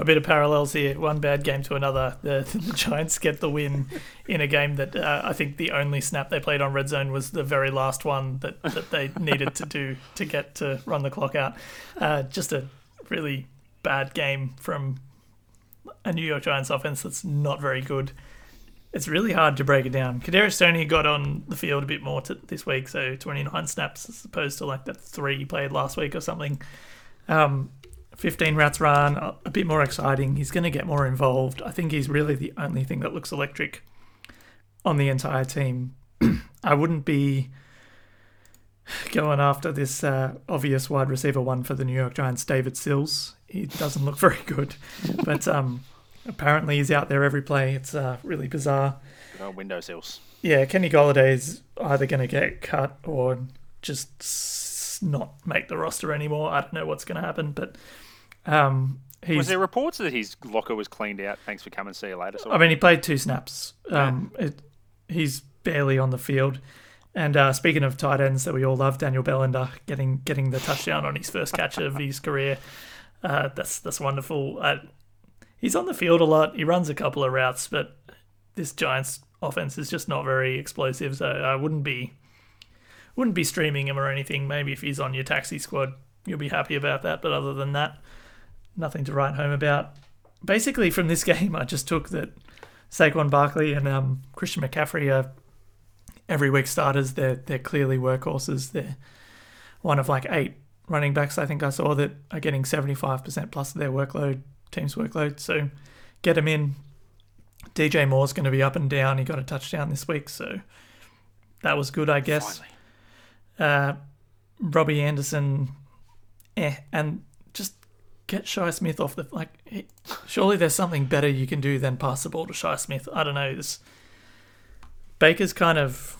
A bit of parallels here. One bad game to another. The, the Giants get the win in a game that uh, I think the only snap they played on red zone was the very last one that, that they needed to do to get to run the clock out. Uh, just a really bad game from a New York Giants offense that's not very good. It's really hard to break it down. Kadarius Toney got on the field a bit more t- this week, so 29 snaps as opposed to like the three he played last week or something. Um, 15 routes run, a bit more exciting. He's going to get more involved. I think he's really the only thing that looks electric on the entire team. I wouldn't be going after this uh, obvious wide receiver one for the New York Giants, David Sills. He doesn't look very good, but um, apparently he's out there every play. It's uh, really bizarre. Window sills. Yeah, Kenny Golladay is either going to get cut or just not make the roster anymore. I don't know what's going to happen, but um, he's. Was there reports that his locker was cleaned out? Thanks for coming. See you later. sort I mean, he played two snaps. Um, it, he's barely on the field. And uh, speaking of tight ends that we all love, Daniel Bellinger getting getting the touchdown on his first catch of his career. Uh, that's that's wonderful. Uh, he's on the field a lot. He runs a couple of routes, but this Giants offense is just not very explosive. So I wouldn't be wouldn't be streaming him or anything. Maybe if he's on your taxi squad, you'll be happy about that. But other than that, nothing to write home about. Basically, from this game, I just took that Saquon Barkley and um, Christian McCaffrey are every week starters. They're they're clearly workhorses. They're one of like eight running backs I think I saw that are getting 75% plus of their workload, team's workload. So get them in. DJ Moore's going to be up and down. He got a touchdown this week, so that was good, I guess. Uh, Robbie Anderson, eh, and get Shi Smith off the like. Surely there's something better you can do than pass the ball to Shi Smith. I don't know. This Baker's kind of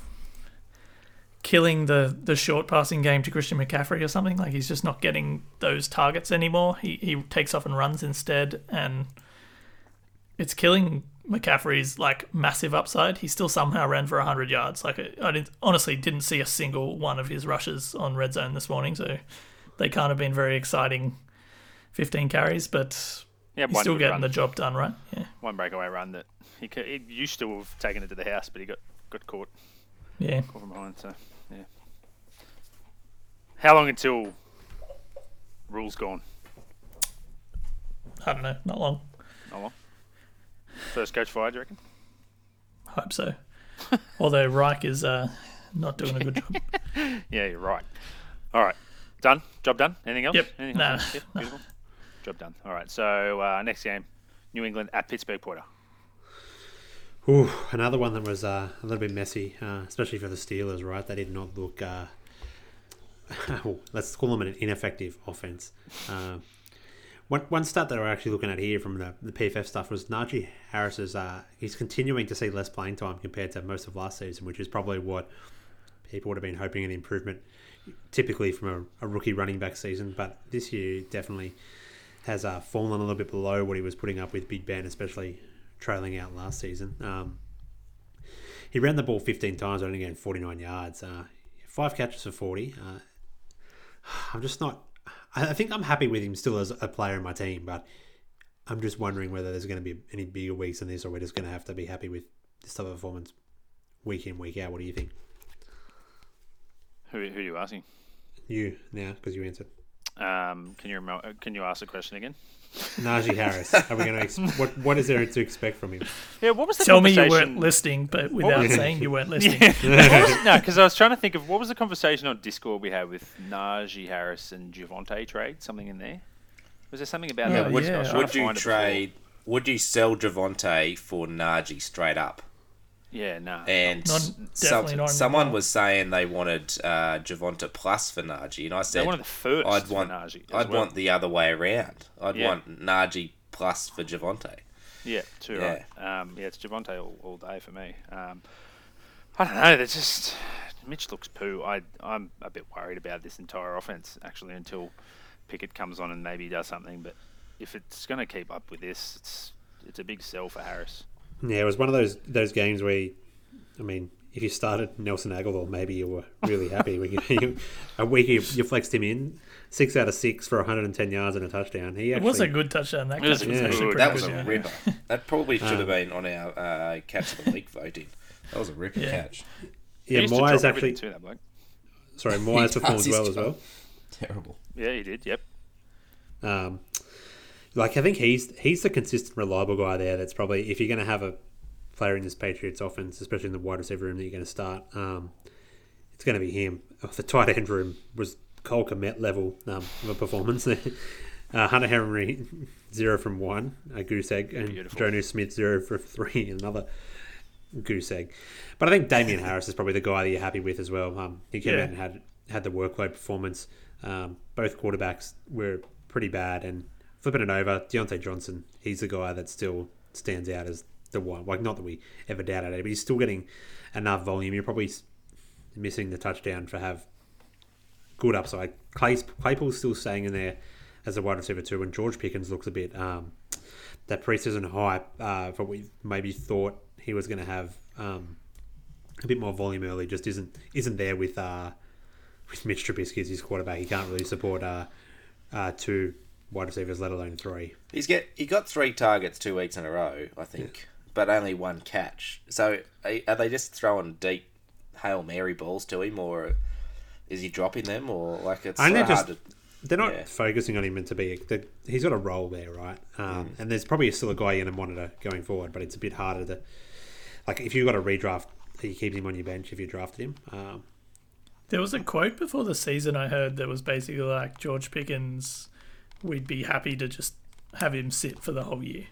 killing the the short passing game to Christian McCaffrey or something. Like he's just not getting those targets anymore. He he takes off and runs instead, and it's killing McCaffrey's like massive upside. He still somehow ran for hundred yards. Like I didn't, honestly didn't see a single one of his rushes on red zone this morning. So they can't have been very exciting. Fifteen carries, but Yeah, he's still getting run. the job done, right? Yeah, one breakaway run that he, ca- he used to have taken it to the house, but he got, got caught, yeah. caught from behind. So yeah. How long until Rhule's gone? I don't know, not long. Not long. First coach fired, do you reckon? I hope so. Although Reich is uh, not doing a good job. Yeah, you're right. All right, done. Job done. Anything else? Yep. Anything Nah. else? Yep, beautiful. Job done. All right. So uh, next game, New England at Pittsburgh. Porter. Ooh, another one that was uh, a little bit messy, uh, especially for the Steelers. Right, they did not look. Uh, let's call them an ineffective offense. Uh, one one stat that we're actually looking at here from the, the PFF stuff was Najee Harris's. Uh, he's continuing to see less playing time compared to most of last season, which is probably what people would have been hoping an improvement, typically from a, a rookie running back season. But this year definitely has uh, fallen a little bit below what he was putting up with Big Ben, especially trailing out last season. Um, he ran the ball 15 times, only getting 49 yards. Uh, five catches for 40. Uh, I'm just not. I I think I'm happy with him still as a player in my team, but I'm just wondering whether there's going to be any bigger weeks than this, or we're just going to have to be happy with this type of performance week in, week out. What do you think? Who, who are you asking? You now, because you answered. Um, can you remember, can you ask the question again? Najee Harris. Are we going to? Ex- what What is there to expect from him? Yeah. What was the Tell me you weren't listening, but without was- saying you weren't listening. no, because I was trying to think of what was the conversation on Discord we had with Najee Harris and Javonte trade. Something in there. Was there something about Yeah, that? would, yeah. I was trying would you find it before. trade? Would you sell Javonte for Najee straight up? Yeah, no. And Not- some, definitely not someone was saying they wanted uh, Javonte plus for Najee, and I they said wanted the first. I'd for want Najee. as I'd well. want the other way around. I'd Yeah. want Najee plus for Javonte. Yeah, too Yeah. right. Um, yeah, it's Javonte all, all day for me. Um, I don't know. They're just Mitch looks poo. I I'm a bit worried about this entire offense actually until Pickett comes on and maybe does something. But if it's going to keep up with this, it's it's a big sell for Harris. Yeah, it was one of those those games where, you, I mean, if you started Nelson Agholor, maybe you were really happy. when you, you, a week you, you flexed him in, six out of six for 110 yards and a touchdown. He It was a good touchdown. That was catch was a actually good- That was good, a yeah. ripper. That probably should have been on our uh, catch of the week voting. That was a ripper Yeah. catch. He yeah, used to Meyers drop everything actually, too, that bloke. sorry, Meyers He performed does his well as job. well. Terrible. Yeah, he did. Yep. Um, like I think he's he's the consistent, reliable guy there. That's probably if you're going to have a player in this Patriots offense, especially in the wide receiver room that you're going to start, um, it's going to be him. Oh, the tight end room was Cole Kmet level um, of a performance there. Uh, Hunter Henry zero from one, a goose egg, and Beautiful. Jonnu Smith zero for three, another goose egg. But I think Damien Harris is probably the guy that you're happy with as well. Um, he came Yeah. out and had had the workload performance. Um, both quarterbacks were pretty bad, and flipping it over, Diontae Johnson, he's the guy that still stands out as the one. Like not that we ever doubted it, but he's still getting enough volume. You're probably missing the touchdown to have good upside. Claypool's still staying in there as a wide receiver too, and George Pickens looks a bit um, that preseason hype uh, for what we maybe thought he was going to have um, a bit more volume early just isn't isn't there with uh, with Mitch Trubisky as his quarterback. He can't really support uh, uh, two wide receivers, let alone three. He's get he got three targets two weeks in a row, I think, but only one catch. So are are they just throwing deep hail mary balls to him, or is he dropping them, or like it's I so think they're hard just- to? They're not Yeah. focusing on him and to be. He's got a role there, right? Um, And there's probably still a guy you're going to monitor going forward, but it's a bit harder to. Like if you've got a redraft, you keep him on your bench if you drafted him. Um, There was a quote before the season I heard that was basically like George Pickens, we'd be happy to just have him sit for the whole year.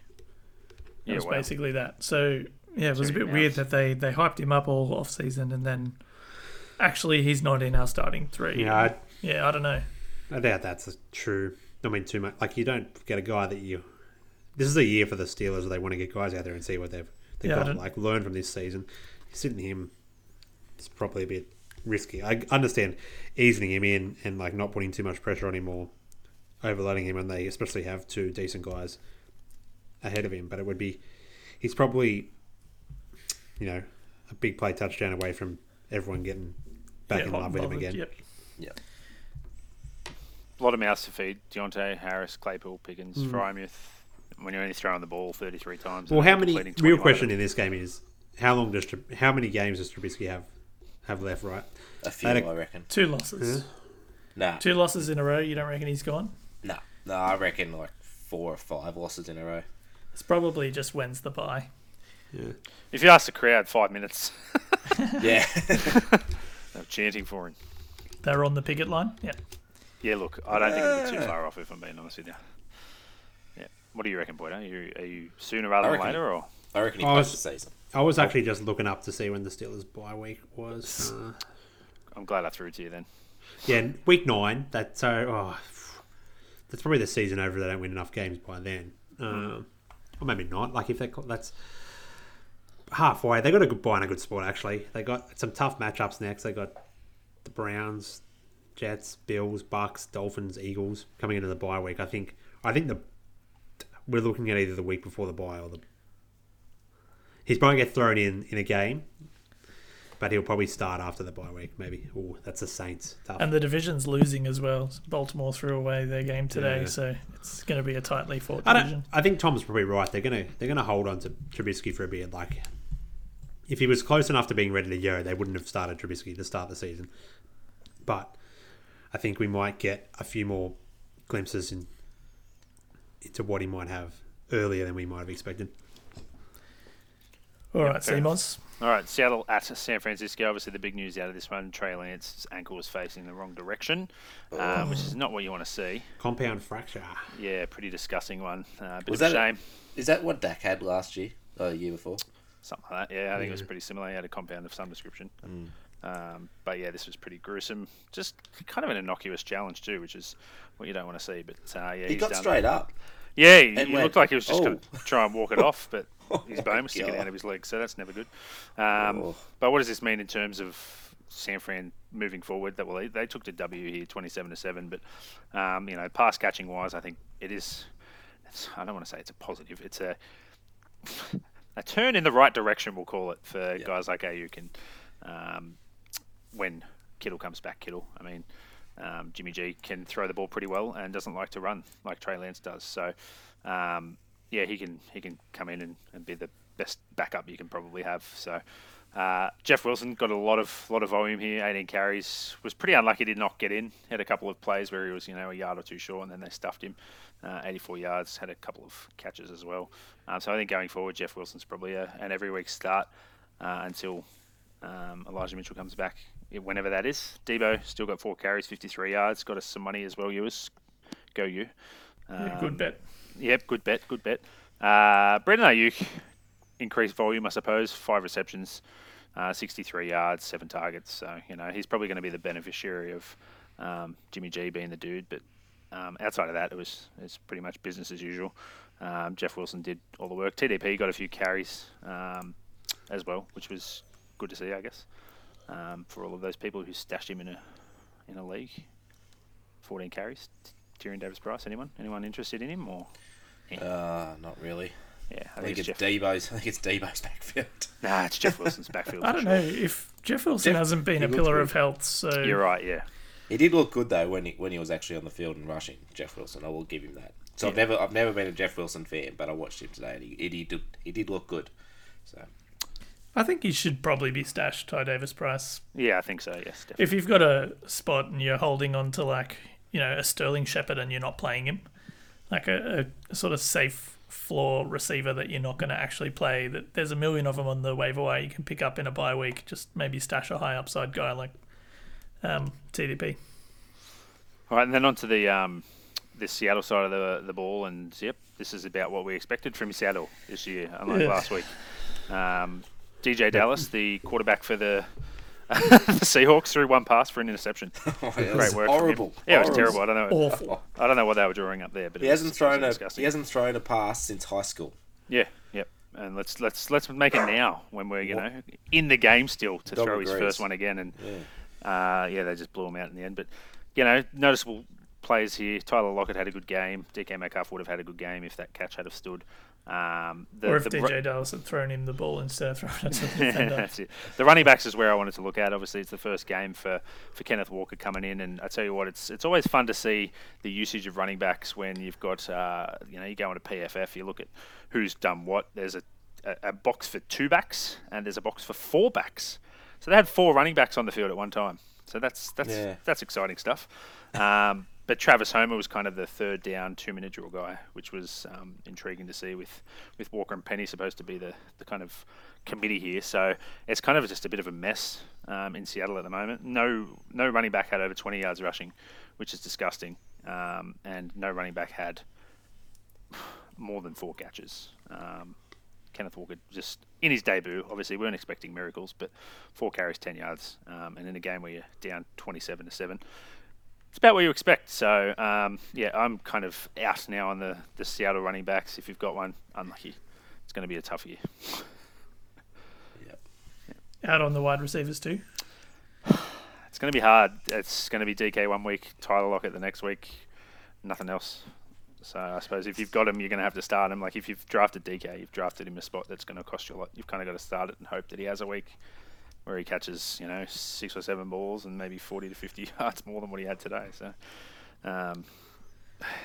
It Yeah, was wow. basically that. So yeah, it was a bit weird that they they hyped him up all off season and then actually he's not in our starting three. Yeah, I, yeah, I don't know. I doubt that's true. I mean, too much. Like you don't get a guy that you. This is a year for the Steelers where they want to get guys out there and see what they've they've Yeah, got. Like learn from this season. Sitting him it's probably a bit risky. I understand easing him in and like not putting too much pressure on him or overloading him, and they especially have two decent guys ahead of him. But it would be he's probably you know a big play touchdown away from everyone getting back Yeah, in love with him again. Yep. A lot of mouths to feed. Diontae, Harris, Claypool, Pickens. Mm. Freiermuth. When you're only throwing the ball 33 times. Well, how many? Real question in this game is how long does how many games does Trubisky have have left? Right, A few, Had a- I reckon. Two losses. Nah, Two losses in a row. You don't reckon he's gone? Nah, no. I reckon like four or five losses in a row. It's probably just when's the bye. yeah. If you ask the crowd five minutes, Yeah, they're chanting for him. They're on the picket line. Yeah. Yeah, look, I don't think it'd be too far off if I'm being honest with you. Yeah. What do you reckon, Boyd? Are you, are you sooner rather I than later, or I reckon he I plays was- the season. I was actually just looking up to see when the Steelers bye week was. Uh, I'm glad I threw it to you then. yeah, week nine. That so oh, that's probably the season over. if They don't win enough games by then, um, or maybe not. Like if they that's halfway, they got a good bye and a good spot. Actually, they got some tough matchups next. They got the Browns, Jets, Bills, Bucks, Dolphins, Eagles coming into the bye week. I think. I think the we're looking at either the week before the bye or the. He's probably get thrown in in a game, but he'll probably start after the bye week. Maybe. Oh, that's the Saints. Tough. And the division's losing as well. Baltimore threw away their game today, Yeah. so it's going to be a tightly fought I division. don't. I think Tom's probably right. They're gonna they're gonna hold on to Trubisky for a bit. Like, if he was close enough to being ready to go, they wouldn't have started Trubisky to start the season. But I think we might get a few more glimpses in, into what he might have earlier than we might have expected. All right, fair enough. All right, Seattle at San Francisco. Obviously, the big news out of this one: Trey Lance's ankle was facing the wrong direction, um, which is not what you want to see. Compound fracture. Yeah, pretty disgusting one. Uh, bit Was of a that a- shame. Is that what Dak had last year? Oh, the year before. Something like that. Yeah, I think it was pretty similar. He had a compound of some description. Um, but yeah, this was pretty gruesome. Just kind of an innocuous challenge too, which is what you don't want to see. But uh, yeah, He got straight up. Yeah, he, he went, looked like he was just going "Oh." to try and walk it off, but his bone was sticking out of his leg, so that's never good. Um, Oh. But what does this mean in terms of San Fran moving forward? That well, they, they took the W here, twenty-seven to seven, but um, you know, pass catching wise, I think it is. It's, I don't want to say it's a positive. It's a a turn in the right direction, we'll call it, for guys like Aiyuk and um, when Kittle comes back. Kittle, I mean, um, Jimmy G can throw the ball pretty well and doesn't like to run like Trey Lance does. So, um, yeah, he can he can come in and, and be the best backup you can probably have. So. Uh, Jeff Wilson got a lot of lot of volume here, 18 carries. Was pretty unlucky did not get in. Had a couple of plays where he was, you know, a yard or two short, and then they stuffed him. Uh, 84 yards. Had a couple of catches as well. Um, so I think going forward, Jeff Wilson's probably a, an every week start uh, until um, Elijah Mitchell comes back, whenever that is. Deebo still got four carries, 53 yards. Got us some money as well, Ewis. Go you. Yeah, good Um, bet. Yep, good bet, good bet. Uh, Brendan Aiyuk, increased volume, I suppose. Five receptions, uh, 63 yards, seven targets. So, you know, he's probably going to be the beneficiary of um, Jimmy G being the dude. But um, outside of that, it was it's pretty much business as usual. Um, Jeff Wilson did all the work. TDP got a few carries um, as well, which was good to see, I guess, um, for all of those people who stashed him in a in a league. 14 carries. Tyrion Davis Price. Anyone? Anyone interested in him or? Uh, not really. Yeah, I I think, think it's it's Jeff. Deebo's. I think it's Deebo's backfield. Nah, it's Jeff Wilson's backfield. I don't sure. know if Jeff Wilson Jeff- hasn't been he a pillar good. of health, so You're right. Yeah, He did look good though when he when he was actually on the field and rushing. Jeff Wilson, I will give him that. So I've never I've never been a Jeff Wilson fan, but I watched him today and he he, he did he did look good. So I think he should probably be stashed. Ty Davis Price. yeah, I think so. Yes, definitely. If you've got a spot and you're holding on to like you know a Sterling Shepard and you're not playing him, like a, a sort of safe floor receiver that you're not going to actually play. That there's a million of them on the waiver wire you can pick up in a bye week. Just maybe stash a high upside guy like um, TDP. All right, and then on to the um, the Seattle side of the the ball, and yep, this is about what we expected from Seattle this year, unlike Yeah. last week. Um, DeeJay Dallas, the quarterback for the the Seahawks, threw one pass for an interception. Oh, it Great work. from him. horrible. Yeah, it was terrible. I don't know. Awful. I don't know what they were drawing up there, but He it hasn't thrown a disgusting. he hasn't thrown a pass since high school. Yeah, yep. And let's let's let's make it now when we're you know in the game still to Dog throw his agrees. first one again, and Yeah. uh, yeah, they just blew him out in the end. But you know, noticeable players here. Tyler Lockett had a good game. DK Metcalf would have had a good game if that catch had have stood. Um, the, or if the DeeJay Dallas had thrown him the ball instead of throwing it to the defender. That's. The running backs is where I wanted to look at. Obviously, it's the first game for, for Kenneth Walker coming in, and I tell you what, it's it's always fun to see the usage of running backs when you've got uh, you know you go into PFF, you look at who's done what. There's a, a, a box for two backs, and there's a box for four backs. So they had four running backs on the field at one time. So that's that's Yeah. that's exciting stuff. Um, but Travis Homer was kind of the third down, two minute drill guy, which was um, intriguing to see with, with Walker and Penny supposed to be the, the kind of committee here. So it's kind of just a bit of a mess um, in Seattle at the moment. No no running back had over 20 yards rushing, which is disgusting. Um, and no running back had more than four catches. Um, Kenneth Walker just in his debut. Obviously, we weren't expecting miracles, but four carries, ten yards, um, and in a game where you're down twenty-seven to seven, it's about what you expect. So um, yeah, I'm kind of out now on the the Seattle running backs. If you've got one, unlucky. It's going to be a tough year. Out on the wide receivers too. It's going to be hard. It's going to be DK one week, Tyler Lockett the next week, nothing else. So I suppose if you've got him, you're going to have to start him. Like if you've drafted DK, you've drafted him a spot that's going to cost you a lot. You've kind of got to start it and hope that he has a week where he catches, you know, six or seven balls and maybe 40 to 50 yards more than what he had today. So um,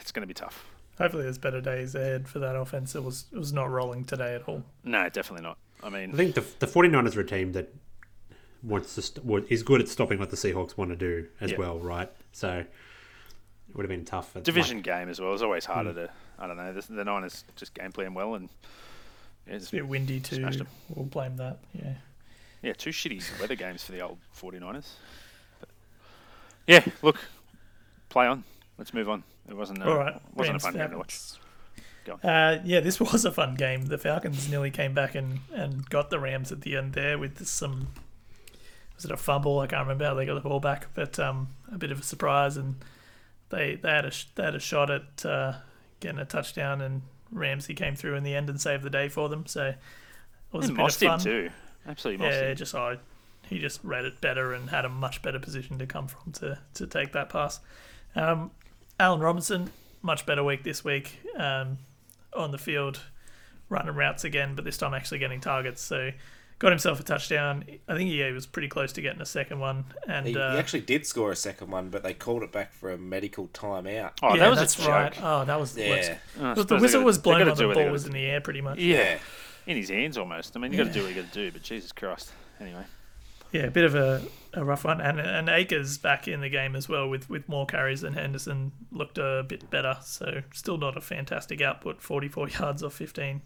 it's going to be tough. Hopefully, there's better days ahead for that offense. It was it was not rolling today at all. No, definitely not. I mean, I think the the 49ers are a team that wants to st- wa- is good at stopping what the Seahawks want to do as Yeah. well, right? So it would have been tough. At division game as well It's always harder to. I don't know. The, the Niners just game plan well and yeah, it's- It's a bit windy too. We'll blame that. Yeah. Yeah, two shitty weather games for the old 49ers. But yeah, look, play on. Let's move on. It wasn't a, All right. wasn't Rams, a fun game to watch. Falcons. Uh, yeah, this was a fun game. The Falcons nearly came back and, and got the Rams at the end there with some. Was it a fumble? I can't remember how they got the ball back, but um, a bit of a surprise, and they they had a sh- they had a shot at uh, getting a touchdown, and Ramsey came through in the end and saved the day for them. So it was a And bit of fun. too. Absolutely mossed Yeah, him. just I, he just read it better and had a much better position to come from to, to take that pass. Um, Allen Robinson, much better week this week um, on the field, running routes again, but this time actually getting targets. So got himself a touchdown. I think he was pretty close to getting a second one. And He, uh, he actually did score a second one, but they called it back for a medical timeout. Oh, yeah, that was that's a joke. right. Oh, that was the worst. Yeah, Oh, I But the whistle was blown gotta when the ball was in the air, pretty much. Yeah. In his hands almost. I mean, you got to do what you got to do, but Jesus Christ. Anyway. Yeah, a bit of a, a rough one, and and Akers back in the game as well with, with more carries than Henderson looked a bit better. So still not a fantastic output, forty four yards off fifteen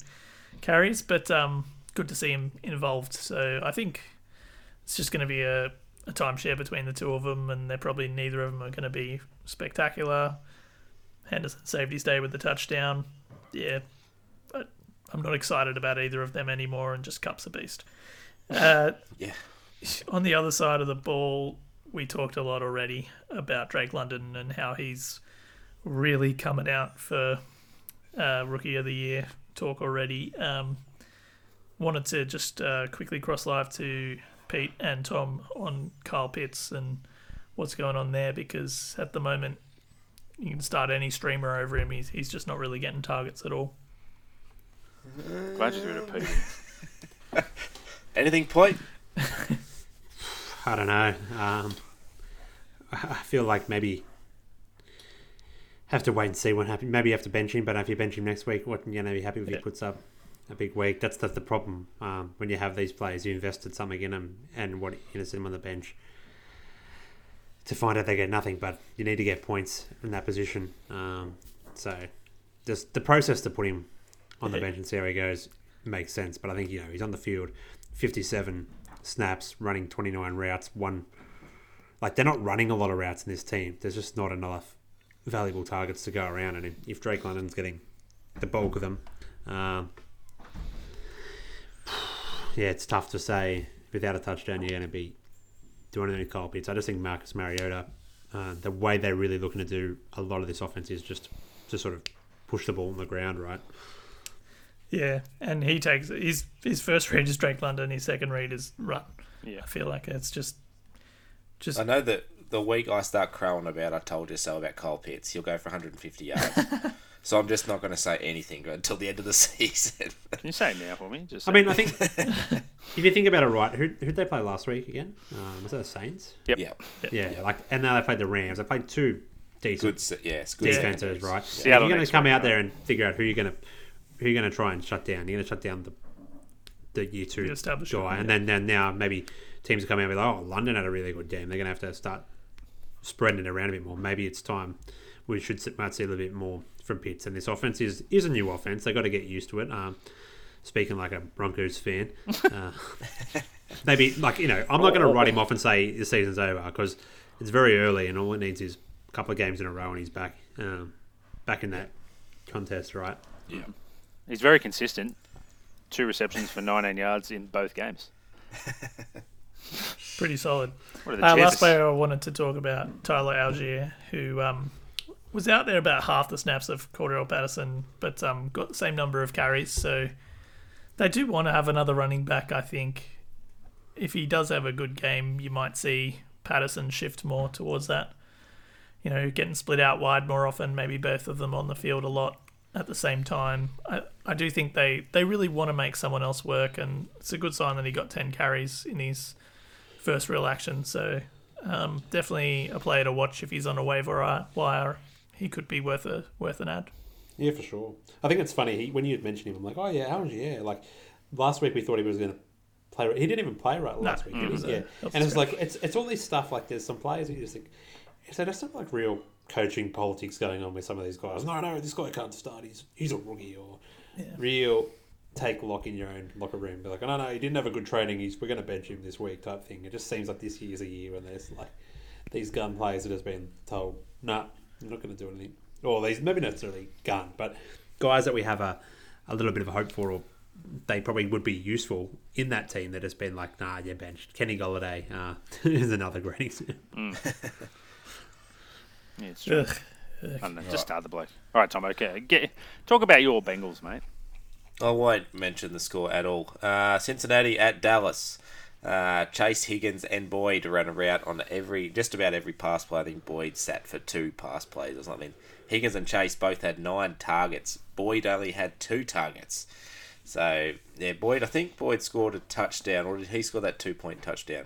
carries, but um, good to see him involved. So I think it's just going to be a, a timeshare between the two of them, and they're probably neither of them are going to be spectacular. Henderson saved his day with the touchdown. Yeah, I'm not excited about either of them anymore, and just Kupp's a beast. Uh, yeah. on the other side of the ball, we talked a lot already about Drake London and how he's really coming out for uh, Rookie of the Year talk already. Um, wanted to just uh, quickly cross live to Pete and Tom on Kyle Pitts and what's going on there because at the moment you can start any streamer over him. He's, he's just not really getting targets at all. Glad you threw it at Pete. Anything, point? I don't know. Um, I feel like maybe have to wait and see what happens. Maybe you have to bench him, but if you bench him next week, what you know, be happy if Yeah. he puts up a big week. That's the, the problem um, when you have these players. You invested something in them, and what you know, sit them on the bench to find out they get nothing. But you need to get points in that position. Um, so just the process to put him on the bench and see how he goes makes sense. But I think you know he's on the field, fifty-seven snaps, running twenty-nine routes, one like they're not running a lot of routes in this team. There's just not enough valuable targets to go around, and if, Drake London's getting the bulk of them, um, yeah, it's tough to say without a touchdown you're going to be doing anything with Kyle Pitts. I just think Marcus Mariota, uh, the way they're really looking to do a lot of this offense is just to sort of push the ball on the ground, right? Yeah, and he takes his his first read is Drake London, his second read is run. Yeah. I feel like it's just just I know that the week I start crowing about I told you so about Cole Pitts, he'll go for 150 yards. so I'm just not going to say anything until the end of the season. Can you say it now for me? Just I mean, I think if you think about it, right, who who'd they play last week again? Um, was that the Saints? Yep. yeah, Yeah, like, and now they played the Rams. They played two decent good. Yeah, it's good. Yeah. defenses, right? So Seattle you're going to come out right? there and figure out who you're going to who you're going to try and shut down. You're going to shut down the the year two The guy, one, and yeah. then then now maybe teams are coming out with oh London had a really good game. They're going to have to start spreading it around a bit more. Maybe it's time we should see, might see a little bit more from Pitts. And this offense is is a new offense. They got to get used to it. Um, speaking like a Broncos fan, uh, maybe like you know I'm not going to write him off and say the season's over because it's very early and all it needs is a couple of games in a row and he's back um, back in that contest, right? He's very consistent. Two receptions for 19 yards in both games. pretty solid. What Uh, last player I wanted to talk about, Tyler Allgeier, who um, was out there about half the snaps of Cordell Patterson, but um, got the same number of carries. So they do want to have another running back, I think. If he does have a good game, you might see Patterson shift more towards that. You know, getting split out wide more often, maybe both of them on the field a lot at the same time. I, I do think they, they really want to make someone else work, and it's a good sign that he got 10 carries in his first real action. So um, definitely a player to watch if he's on a waiver wire. He could be worth a worth an ad. Yeah, for sure. I think it's funny he, when you mentioned him. I'm like, oh yeah, how yeah. Like last week we thought he was going to play. He didn't even play right last week. It was, Mm. yeah, and it's like it's it's all this stuff. Like there's some players that you just think, is there just some like real coaching politics going on with some of these guys? No, no, this guy can't start. He's he's a rookie or real take lock in your own locker room. Be like, oh, no, no, he didn't have a good training. He's we're going to bench him this week type thing. It just seems like this year's a year when there's like these gun players that has been told, nah, I'm not going to do anything. Or these maybe not necessarily gun, but guys that we have a, a little bit of a hope for, or they probably would be useful in that team that has been like, nah, you're benched. Kenny Golladay uh, is another great example. Yeah, it's true. Ugh. I don't know. Just start the bloke. All right, Tom. Okay, get talk about your Bengals, mate. I won't mention the score at all. Uh, Cincinnati at Dallas. Uh, Chase Higgins and Boyd ran a route on every, just about every pass play. I think Boyd sat for two pass plays or something. Higgins and Chase both had nine targets. Boyd only had two targets. So yeah, Boyd. I think Boyd scored a touchdown, or did he score that two point touchdown?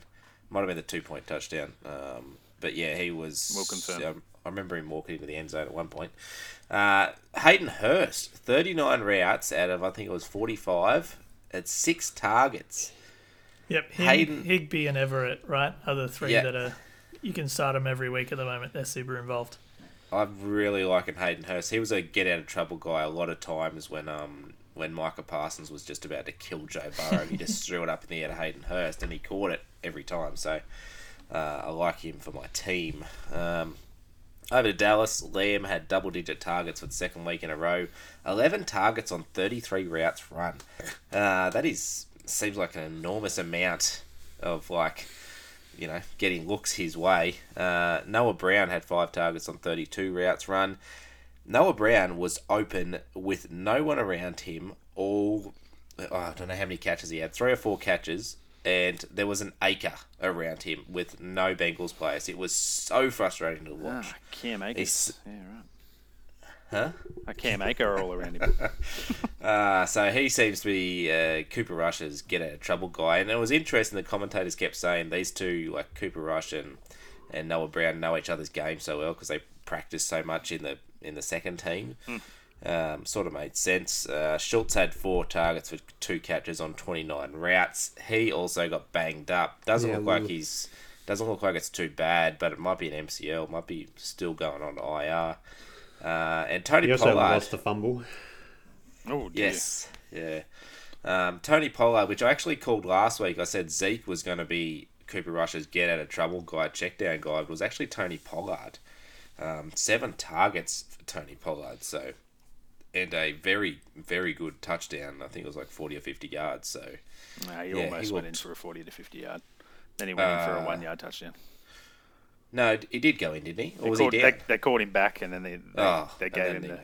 Might have been the two point touchdown. Um, but yeah, he was. We'll confirm. Um, I remember him walking into the end zone at one point. Uh, Hayden Hurst, 39 routes out of, I think it was 45, at six targets. Yep, Hig- Hayden- Higby and Everett, right, are the three Yeah. that are. You can start them every week at the moment. They're super involved. I'm really liking Hayden Hurst. He was a get out of trouble guy a lot of times when um when Micah Parsons was just about to kill Joe Burrow. he just threw it up in the air to Hayden Hurst, and he caught it every time. So uh, I like him for my team. Um, over to Dallas, Lamb had double digit targets for the second week in a row. 11 targets on 33 routes run. Uh, that is seems like an enormous amount of like you know, getting looks his way. Uh, Noah Brown had five targets on 32 routes run. Noah Brown was open with no one around him. All oh, I don't know how many catches he had, three or four catches, and there was an acre around him with no Bengals players. It was so frustrating to watch. Ah, Cam Akers. Yeah, right. Huh? A Cam Aker all around him. Uh, so he seems to be uh, Cooper Rush's get out of trouble guy, and it was interesting. The commentators kept saying these two, like Cooper Rush and, and Noah Brown, know each other's game so well because they practice so much in the in the second team. Um, sort of made sense. Uh, Schultz had four targets for two catches on twenty nine routes. He also got banged up. Doesn't Yeah, look like he's doesn't look like it's too bad, but it might be an MCL. Might be still going on IR. Uh, and Tony He also Pollard. lost the fumble. Oh, dear. Yes, yeah. Um, Tony Pollard, which I actually called last week, I said Zeke was going to be Cooper Rush's get out of trouble guy, check down guy, was actually Tony Pollard. Um, seven targets for Tony Pollard, so and a very very good touchdown. I think it was like forty or fifty yards. So No, he Yeah, almost he went in for a 40 to 50 yard. Then he went in for a Uh, one yard touchdown. no, he did go in, didn't he? Or They was called, he down? they called him back and then they, they, Oh, they gave him he- the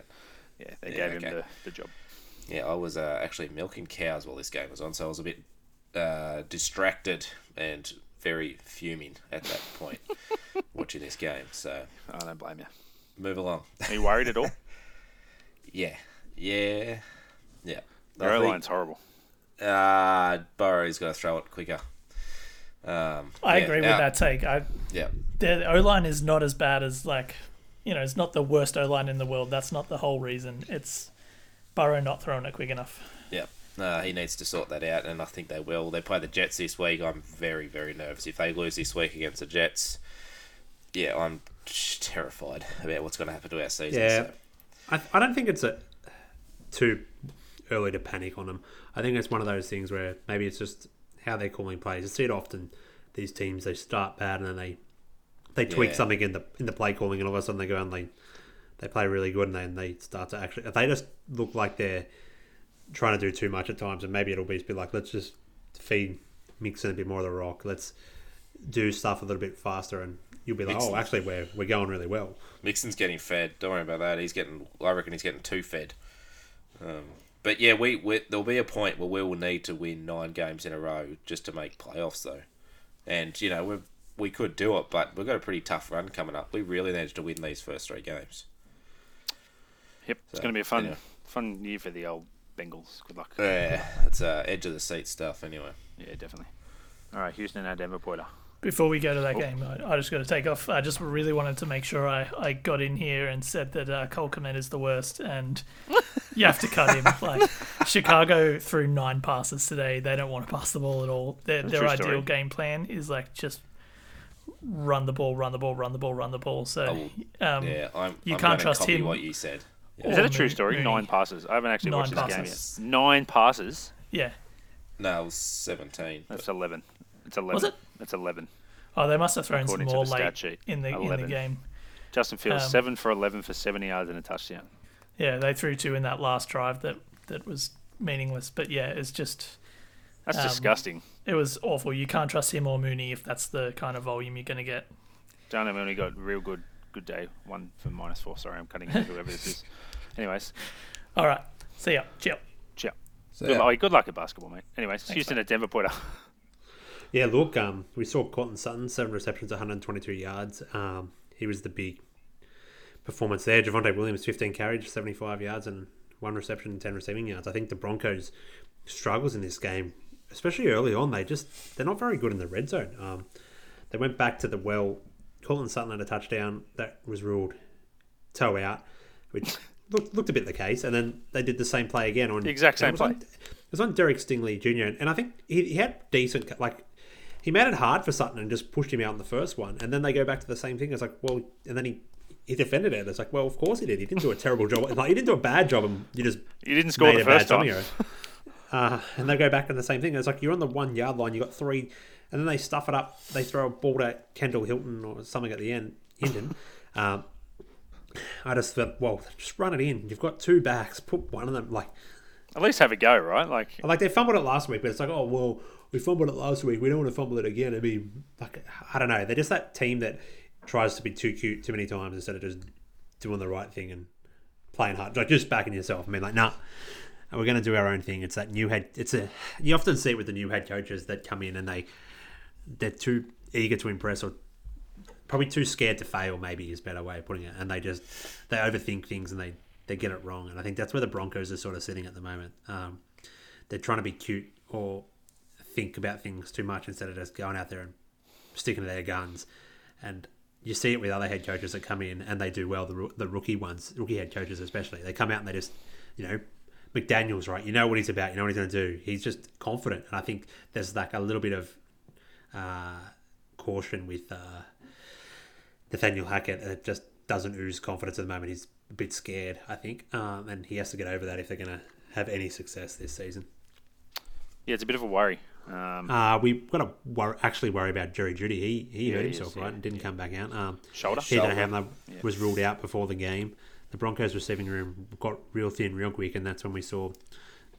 yeah they Yeah, gave okay. him the, the job. Yeah, I was uh, actually milking cows while this game was on, so I was a bit uh, distracted and very fuming at that point watching this game. So I don't blame you. move along. Are you worried at all? yeah, yeah, yeah. Their I O think- line's horrible. Uh, Burrow's got to throw it quicker. Um, I yeah, agree with out- that take. I Yeah, the O line is not as bad as like, you know, it's not the worst O line in the world. That's not the whole reason. It's Burrow not throwing it quick enough. yeah. Uh, he needs to sort that out, and I think they will. They play the Jets this week. I'm very, very nervous. If they lose this week against the Jets, yeah, I'm terrified about what's going to happen to our season. Yeah. so. I, I don't think it's a, too early to panic on them. I think it's one of those things where maybe it's just how they're calling plays. You see it often. These teams they start bad and then they they tweak Yeah. something in the in the play calling, and all of a sudden they go and they they play really good, and then they start to actually if they just look like they're trying to do too much at times, and maybe it'll be be like let's just feed Mixon a bit more of the rock. Let's do stuff a little bit faster, and you'll be like, Mixon. oh, actually we're we're going really well. Mixon's getting fed. Don't worry about that. He's getting. I reckon he's getting too fed. Um, but yeah, we, we there'll be a point where we will need to win nine games in a row just to make playoffs, though. And you know we we could do it, but we've got a pretty tough run coming up. We really need to win these first three games. Yep, it's going to be a fun anyway. fun year for the old Bengals. Good luck. Yeah, it's uh, edge of the seat stuff anyway. Yeah, definitely. All right, Houston and Denver Porter. Before we go to that Oh. game, I, I just got to take off. I just really wanted to make sure I, I got in here and said that uh, Cole Kmet is the worst, and you have to cut him. Like Chicago threw nine passes today. They don't want to pass the ball at all. Their, That's their ideal story. game plan is like just run the ball, run the ball, run the ball, run the ball. So um, Yeah, I'm. you I'm can't trust copy him. What you said. or Is that a true story? Mooney. Nine passes. I haven't actually Nine watched this game yet. Nine passes. Yeah. No, it was seventeen. That's eleven. It's eleven. Was it? It's eleven. Oh, they must have thrown some According to more the late sheet, in the in the game. Justin Fields Um, seven for eleven for seventy yards and a touchdown. Yeah, they threw two in that last drive that that was meaningless. But yeah, it's just That's Um, disgusting. it was awful. You can't trust him or Mooney if that's the kind of volume you're going to get. John only got real good good day. One for minus four. Sorry, I'm cutting into whoever this is. Anyways, All right, see ya. Chill. ciao. So, Good, oh, good luck at basketball, mate. Anyways, Houston mate. at Denver Porter. Yeah, look, um, we saw Courtland Sutton, seven receptions, 122 yards. Um, he was the big performance there. Javonte Williams, 15 carries, 75 yards, and one reception and 10 receiving yards. I think the Broncos struggles in this game, especially early on. They just they're not very good in the red zone. Um, they went back to the well. Courtland Sutton had a touchdown that was ruled toe out, which looked, looked a bit the case. And then they did the same play again on The exact same was on- play. it was on Derek Stingley Jr. And I think he, he had decent like he made it hard for Sutton and just pushed him out in the first one. And then they go back to the same thing. It's like, well, and then he he defended it. It's like, well, of course he did. He didn't do a terrible job. Like he didn't do a bad job, and you just You didn't score the first time. Uh, and they go back to the same thing. It's like you're on the one yard line. You got three, and then they stuff it up. They throw a ball to Kendall Hilton or something at the end. Hinton. um, I just thought, well, just run it in. You've got two backs. Put one of them like At least have a go, right? Like like they fumbled it last week, but it's like, oh well, we fumbled it last week. We don't want to fumble it again. I mean, like I don't know. They're just that team that tries to be too cute too many times instead of just doing the right thing and playing hard, like just backing yourself. I mean, like, nah, we're going to do our own thing. It's that new head. It's a you often see it with the new head coaches that come in and they they're too eager to impress or probably too scared to fail. Maybe is a better way of putting it. And they just they overthink things and they they get it wrong. And I think that's where the Broncos are sort of sitting at the moment. Um, they're trying to be cute or think about things too much instead of just going out there and sticking to their guns. And you see it with other head coaches that come in and they do well. The, the rookie ones, rookie head coaches especially, they come out and they just, you know, McDaniel's right. You know what he's about. You know what he's going to do. He's just confident, and I think there's like a little bit of uh, caution with uh, Nathaniel Hackett. It just doesn't ooze confidence at the moment. He's a bit scared, I think, um, and he has to get over that if they're going to have any success this season. Yeah, it's a bit of a worry. Um, Uh, we've got to wor- actually worry about Jerry Jeudy. He he Yeah, hurt he himself is, right yeah, and didn't come back out. Um, shoulder. Peter Shoulder. Hamler was ruled out before the game. The Broncos receiving room got real thin real quick, and that's when we saw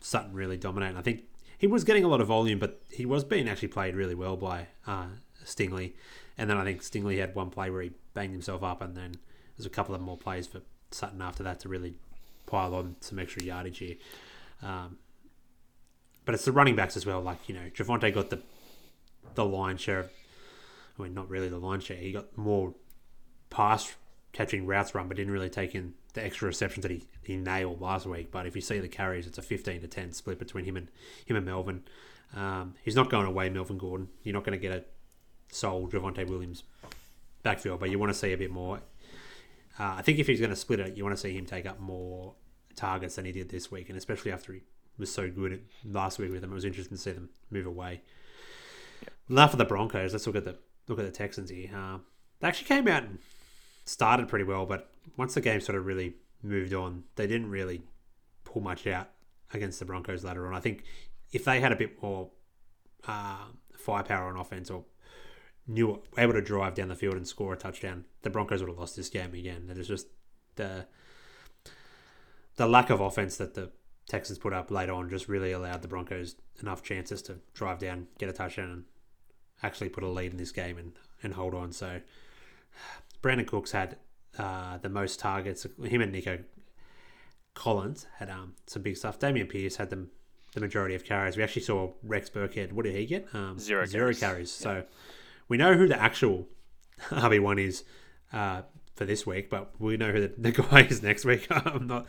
Sutton really dominate. And I think he was getting a lot of volume, but he was being actually played really well by uh, Stingley. And then I think Stingley had one play where he banged himself up, and then there's a couple of more plays for Sutton after that to really pile on some extra yardage here. Um, but it's the running backs as well. Like you know, Javonte got the the line share. Of, I mean, not really the line share. He got more pass catching routes run, but didn't really take in the extra receptions that he, he nailed last week. But if you see the carries, it's a fifteen to ten split between him and him and Melvin. Um, he's not going away, Melvin Gordon. You're not going to get a sole Javonte Williams backfield, but you want to see a bit more. Uh, I think if he's going to split it, you want to see him take up more targets than he did this week, and especially after he was so good at last week with them, it was interesting to see them move away. Enough of the Broncos. Let's look at the look at the Texans here. Uh, they actually came out and started pretty well, but once the game sort of really moved on, they didn't really pull much out against the Broncos later on. I think if they had a bit more uh, firepower on offense or knew able to drive down the field and score a touchdown, the Broncos would have lost this game again. It is just the the lack of offense that the Texans put up later on just really allowed the Broncos enough chances to drive down, get a touchdown, and actually put a lead in this game and, and hold on. So Brandin Cooks had uh, the most targets. Him and Nico Collins had um, some big stuff. Dameon Pierce had the, the majority of carries. We actually saw Rex Burkhead. What did he get? Um, Zero zero carries. carries. So we know who the actual RB1 is uh, for this week, but we know who the, the guy is next week. I'm not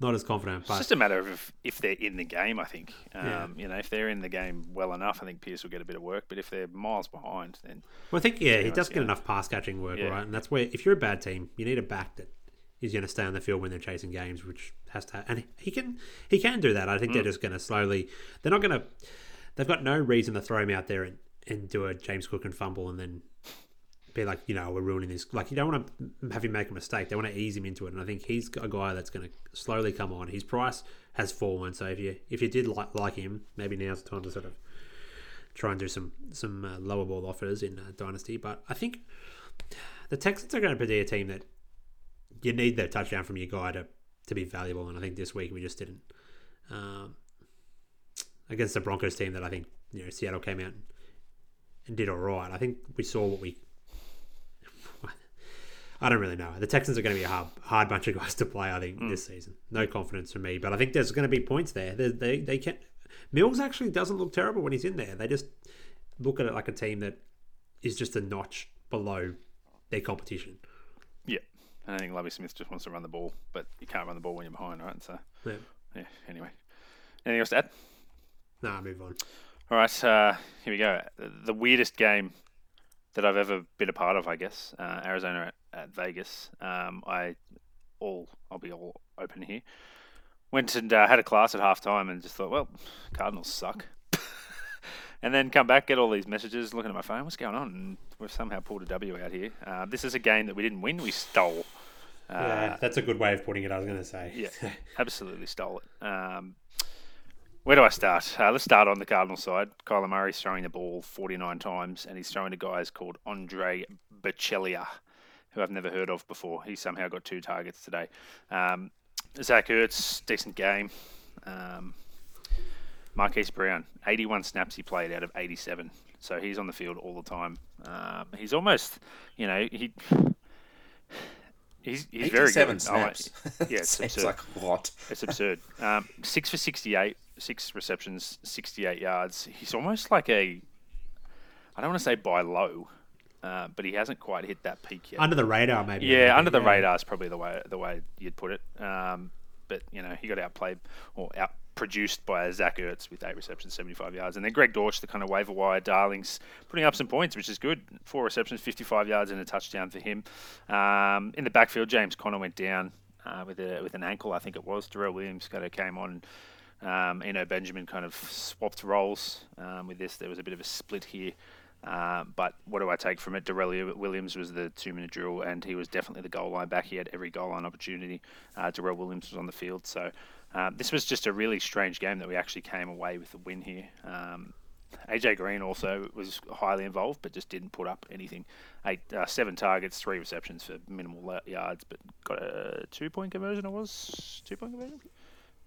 not as confident. It's just a matter of if, if they're in the game. I think. Um, Yeah. You know, if they're in the game well enough, I think Pierce will get a bit of work. But if they're miles behind, then Well, I think yeah, he does get enough pass catching work, Yeah. right? And that's where if you're a bad team, you need a back that is going to stay on the field when they're chasing games, which has to. And he can he can do that. I think they're Mm. just going to slowly. They're not going to. They've got no reason to throw him out there and, and do a James Cook and fumble and then be like, you know, we're ruining this. Like you don't want to have him make a mistake. They want to ease him into it, and I think he's a guy that's going to slowly come on. His price has fallen, so if you if you did like like him, maybe now's the time to sort of try and do some some uh, lower ball offers in uh, dynasty. But I think the Texans are going to be a team that you need that touchdown from your guy to to be valuable, and I think this week we just didn't. Um, against the Broncos team that I think you know Seattle came out and, and did all right. I think we saw what we. I don't really know. The Texans are going to be a hard, hard bunch of guys to play. I think this season. No confidence from me, but I think there's going to be points there. They they, they can. Mills actually doesn't look terrible when he's in there. They just look at it like a team that is just a notch below their competition. yeah. And I think Lovie Smith just wants to run the ball, but you can't run the ball when you're behind, right? So Yeah. yeah. Anyway, anything else to add? Nah, move on. All right, uh, here we go. The weirdest game that I've ever been a part of, I guess. Uh, Arizona at, at Vegas. Um, I all I'll be all open here. Went and uh, had a class at halftime and just thought, well, Cardinals suck. and then come back, get all these messages, looking at my phone, what's going on? And we've somehow pulled a W out here. Uh, this is a game that we didn't win, we stole. Uh, yeah, that's a good way of putting it. I was going to say. yeah, absolutely stole it. Um, where do I start? Uh, let's start on the Cardinal side. Kyler Murray's throwing the ball 49 times, and he's throwing to guys called Andre Baccellia, who I've never heard of before. He somehow got two targets today. Um, Zach Ertz, decent game. Um, Marquise Brown, 81 snaps he played out of 87. So he's on the field all the time. Um, he's almost, you know, he he's, he's very 87 good. snaps. Oh, yeah, it's absurd. like lot. It's absurd. Um, six for 68, six receptions, 68 yards. He's almost like a, I don't want to say buy low, uh, but he hasn't quite hit that peak yet. Under the radar, maybe. yeah, little under the radar is probably the way the way you'd put it. Um, but you know, he got outplayed or outproduced by Zach Ertz with eight receptions, 75 yards, and then Greg Dortch, the kind of waiver wire darlings, putting up some points, which is good. Four receptions, 55 yards, and a touchdown for him. Um, in the backfield, James Conner went down uh, with a with an ankle, I think it was. Darrel Williams kind of came on. Um, Eno Benjamin kind of swapped roles um, with this. There was a bit of a split here. Um, but what do I take from it? Darrel Williams was the two minute drill, and he was definitely the goal line back. He had every goal line opportunity. Uh, Darrel Williams was on the field. So um, this was just a really strange game that we actually came away with a win here. Um, AJ Green also was highly involved, but just didn't put up anything. Eight, uh, seven targets, three receptions for minimal yards, but got a two point conversion. It was two point conversion.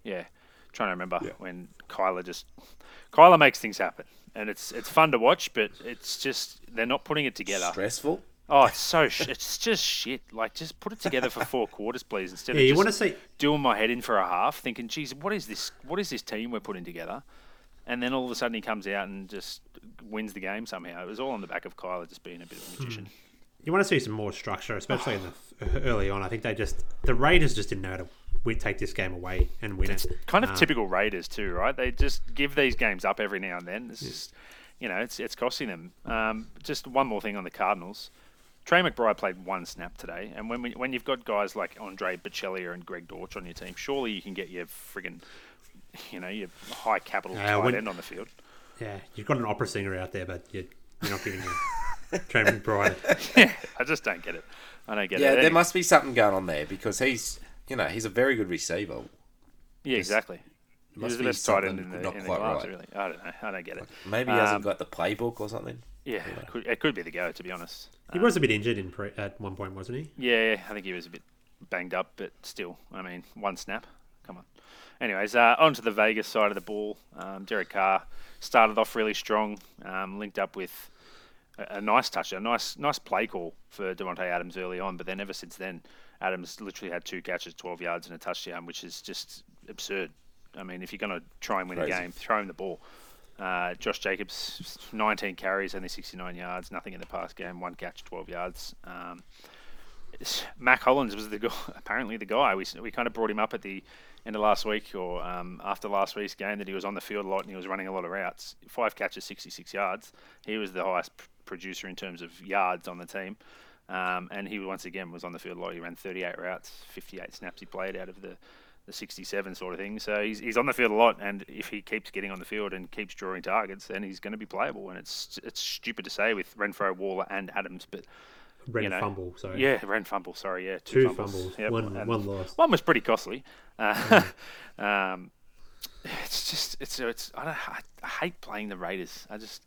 Yeah, trying to remember when Kyler just Kyler makes things happen, and it's it's fun to watch, but it's just they're not putting it together. Stressful. Oh, it's so sh- it's just shit. Like, just put it together for four quarters, please, instead Yeah, of you just want to see doing my head in for a half, thinking, "Geez, what is this? What is this team we're putting together?" And then all of a sudden he comes out and just wins the game somehow. It was all on the back of Kyler just being a bit of a hmm. magician. you want to see some more structure, especially in the early on. I think they just the Raiders just didn't know how to win, take this game away and win it. Kind of Um, typical Raiders too, right? They just give these games up every now and then. It's just, you know, it's it's costing them. Um, just one more thing on the Cardinals. Trey McBride played one snap today, and when we, when you've got guys like Andre Baccellia and Greg Dortch on your team, surely you can get your friggin', you know, your high capital Uh, tight when- end on the field. Yeah, you've got an opera singer out there, but you're, you're not giving him Trey McBride. yeah, I just don't get it. I don't get Yeah, it. Yeah, there must be something going on there because he's, you know, he's a very good receiver. yeah, exactly. He must was the best tight end in the, not in the quite class, right. really. I don't know. I don't get it. Maybe he hasn't Um, got the playbook or something. Yeah, it could, it could be the go, to be honest. He was a bit injured in pre- at one point, wasn't he? Yeah, I think he was a bit banged up, but still, I mean, one snap. Come on. Anyways, uh, on to the Vegas side of the ball. Um, Derek Carr started off really strong, um, linked up with a, a nice touch, a nice nice play call for Davante Adams early on, but then ever since then, Adams literally had two catches, 12 yards, and a touchdown, which is just absurd. I mean, if you're going to try and win Crazy. a game, throw him the ball. Uh, Josh Jacobs, 19 carries, only 69 yards, nothing in the past game, one catch, 12 yards. Um, Mack Hollins was the guy, apparently the guy. We, we kind of brought him up at the end of last week or um, after last week's game that he was on the field a lot and he was running a lot of routes. Five catches, 66 yards. He was the highest p- producer in terms of yards on the team. Um, and he once again was on the field a lot. He ran 38 routes, 58 snaps he played out of the, the 67 sort of thing. So he's, he's on the field a lot. And if he keeps getting on the field and keeps drawing targets, then he's going to be playable. And it's it's stupid to say with Renfrow, Waller, and Adams, but Red you know, fumble, sorry. yeah, ran fumble. Sorry, yeah, two, Two fumbles. fumbles, Yep, one- one loss. One was pretty costly. Uh, um, it's just it's it's I, don't, I, I hate playing the Raiders. I just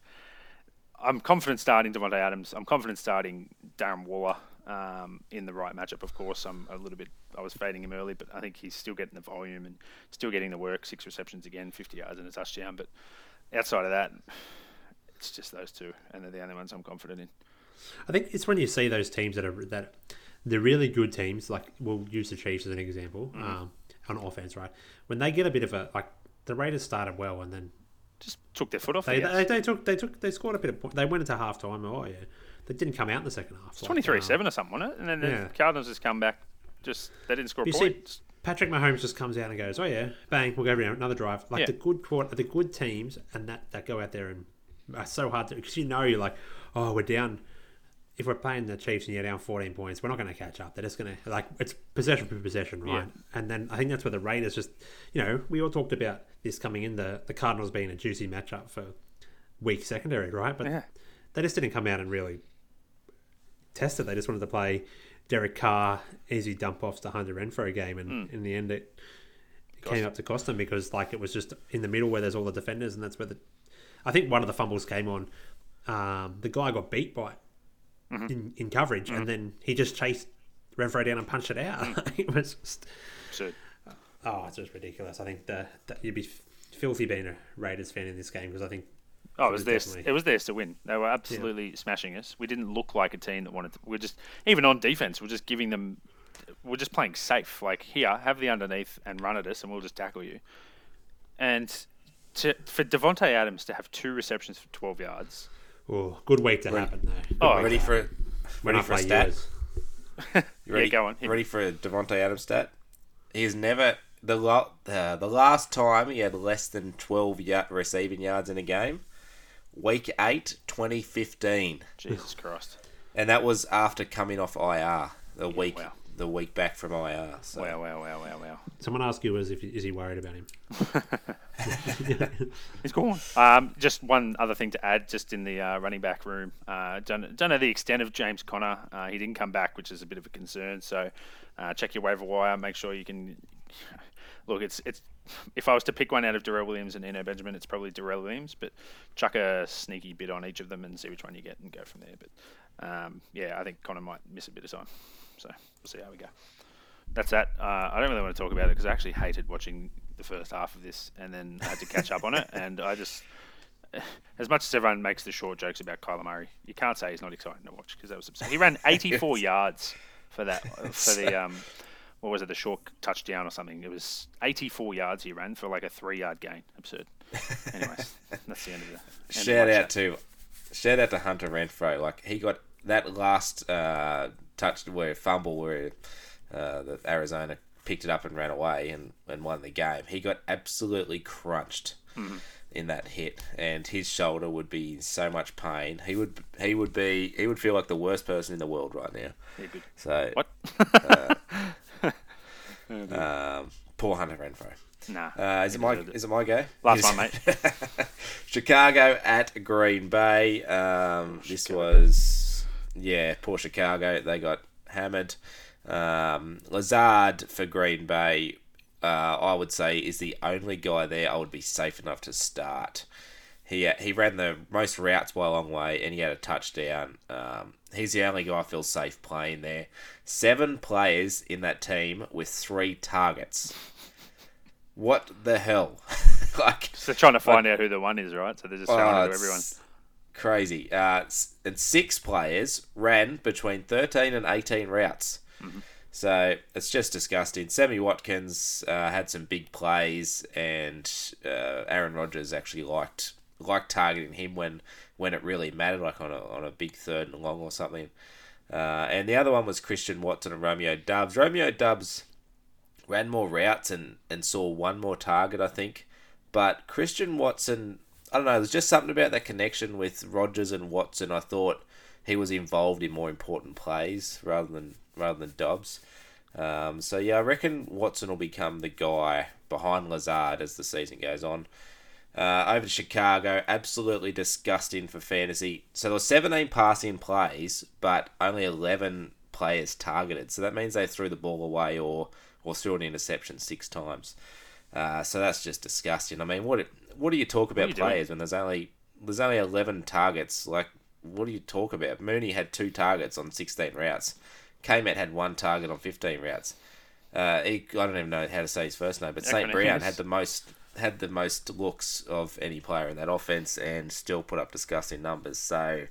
I'm confident starting Davante Adams. I'm confident starting Darren Waller um, in the right matchup. Of course, I'm a little bit. I was fading him early, but I think he's still getting the volume and still getting the work. Six receptions again, 50 yards and a touchdown. But outside of that, it's just those two, and they're the only ones I'm confident in. I think it's when you see those teams that are that the really good teams, like we'll use the Chiefs as an example, Mm-hmm. um, on offense, right? When they get a bit of a like the Raiders started well and then Just took their foot off they, the they, they took they took they scored a bit of point. They went into half time. Oh yeah, they didn't come out in the second half. Like, 23 um, 7 or something, wasn't it? And then the Yeah. Cardinals just come back. Just they didn't score a You point. see, Patrick Mahomes just comes out and goes, "Oh yeah, bang, we'll go over another drive." Like Yeah. the good quarter, the good teams, and that that go out there and are so hard to because you know you're like, "Oh, we're down." If we're playing the Chiefs and you're down 14 points, we're not going to catch up. They're just going to like it's possession for possession, right? And then I think that's where the Raiders just, you know, we all talked about this coming in the the Cardinals being a juicy matchup for weak secondary, right? But Yeah. they just didn't come out and really test it. They just wanted to play Derek Carr easy dump offs to Hunter Renfrow game, and in the end, it, it came up to cost them because like it was just in the middle where there's all the defenders, and that's where the I think one of the fumbles came on. Um, the guy got beat by it in, in coverage, and mm-hmm. then he just chased Renfrow down and punched it out. Mm. it was just, Absurd. Uh, oh, it's just ridiculous. I think the, that you'd be filthy being a Raiders fan in this game because I think Oh, it It was was theirs. definitely- It was theirs to win. They were absolutely smashing us. We didn't look like a team that wanted to. We're just even on defense. We're just giving them. We're just playing safe. Like here, have the underneath and run at us, and we'll just tackle you. And to, for Davante Adams to have two receptions for 12 yards. Oh, good week to happen though. Good Oh, Ready for happen. ready for a play stat? yours. You ready, Yeah, go on. Hit Ready for a Davante Adams stat? He's never the la- uh, the last time he had less than twelve ya- receiving yards in a game. Week 8, 2015. Jesus Christ! and that was after coming off IR the week wow. The week back from IR. So Wow! Wow! Wow! Wow! Wow! Someone asked you, "Is if is he worried about him?" He's gone. Um, just one other thing to add, just in the uh, running back room. Uh, don't, don't know the extent of James Conner. Uh, he didn't come back, which is a bit of a concern. So uh, check your waiver wire. Make sure you can. look, it's it's. If I was to pick one out of Darrel Williams and Eno Benjamin, it's probably Darrel Williams. But chuck a sneaky bit on each of them and see which one you get and go from there. But um, yeah, I think Conner might miss a bit of time. So we'll see how we go. That's that. Uh, I don't really want to talk about it because I actually hated watching the first half of this and then had to catch up on it. And I just, as much as everyone makes the short jokes about Kyler Murray, you can't say he's not exciting to watch because that was absurd. He ran 84 yards for that for the um, what was it, the short touchdown or something? It was 84 yards he ran for like a three yard gain. Absurd. Anyways, that's the end of the. End Shout of out to shout out to Hunter Renfrow. Like he got that last uh, touch where fumble where uh, the Arizona picked it up and ran away and, and won the game. He got absolutely crunched Mm-hmm. in that hit, and his shoulder would be in so much pain. He would he would be he would feel like the worst person in the world right now. So What? um, poor Hunter Renfrow. Nah. Uh, is it my it. is it my go? Last one, mate. Chicago at Green Bay. Um, this was yeah, poor Chicago. They got hammered. Um, Lazard for Green Bay. Uh, I would say is the only guy there I would be safe enough to start. He he ran the most routes by a long way, and he had a touchdown. Um, he's the only guy I feel safe playing there. Seven players in that team with three targets. What the hell? like So they're trying to find out who the one is, right? So they're just Oh, throwing it to everyone. Crazy. Uh, and six players ran between 13 and 18 routes. So it's just disgusting. Sammy Watkins uh, had some big plays, and uh, Aaron Rodgers actually liked liked targeting him when, when it really mattered, like on a, on a big third and long or something. Uh, and the other one was Christian Watson and Romeo Doubs. Romeo Doubs ran more routes and, and saw one more target, I think. But Christian Watson, I don't know, there's just something about that connection with Rodgers and Watson. I thought he was involved in more important plays rather than rather than Doubs. Um, so yeah, I reckon Watson will become the guy behind Lazard as the season goes on. Uh, over to Chicago, absolutely disgusting for fantasy. So there were 17 passing plays, but only 11 players targeted. So that means they threw the ball away or or threw an interception six times. Uh, so that's just disgusting. I mean, what what do you talk about you doing? players when there's only there's only 11 targets? Like, what do you talk about? Mooney had two targets on 16 routes. Kmet had one target on 15 routes. Uh, he, I don't even know how to say his first name, but St. Brown had the most had the most looks of any player in that offense and still put up disgusting numbers. So,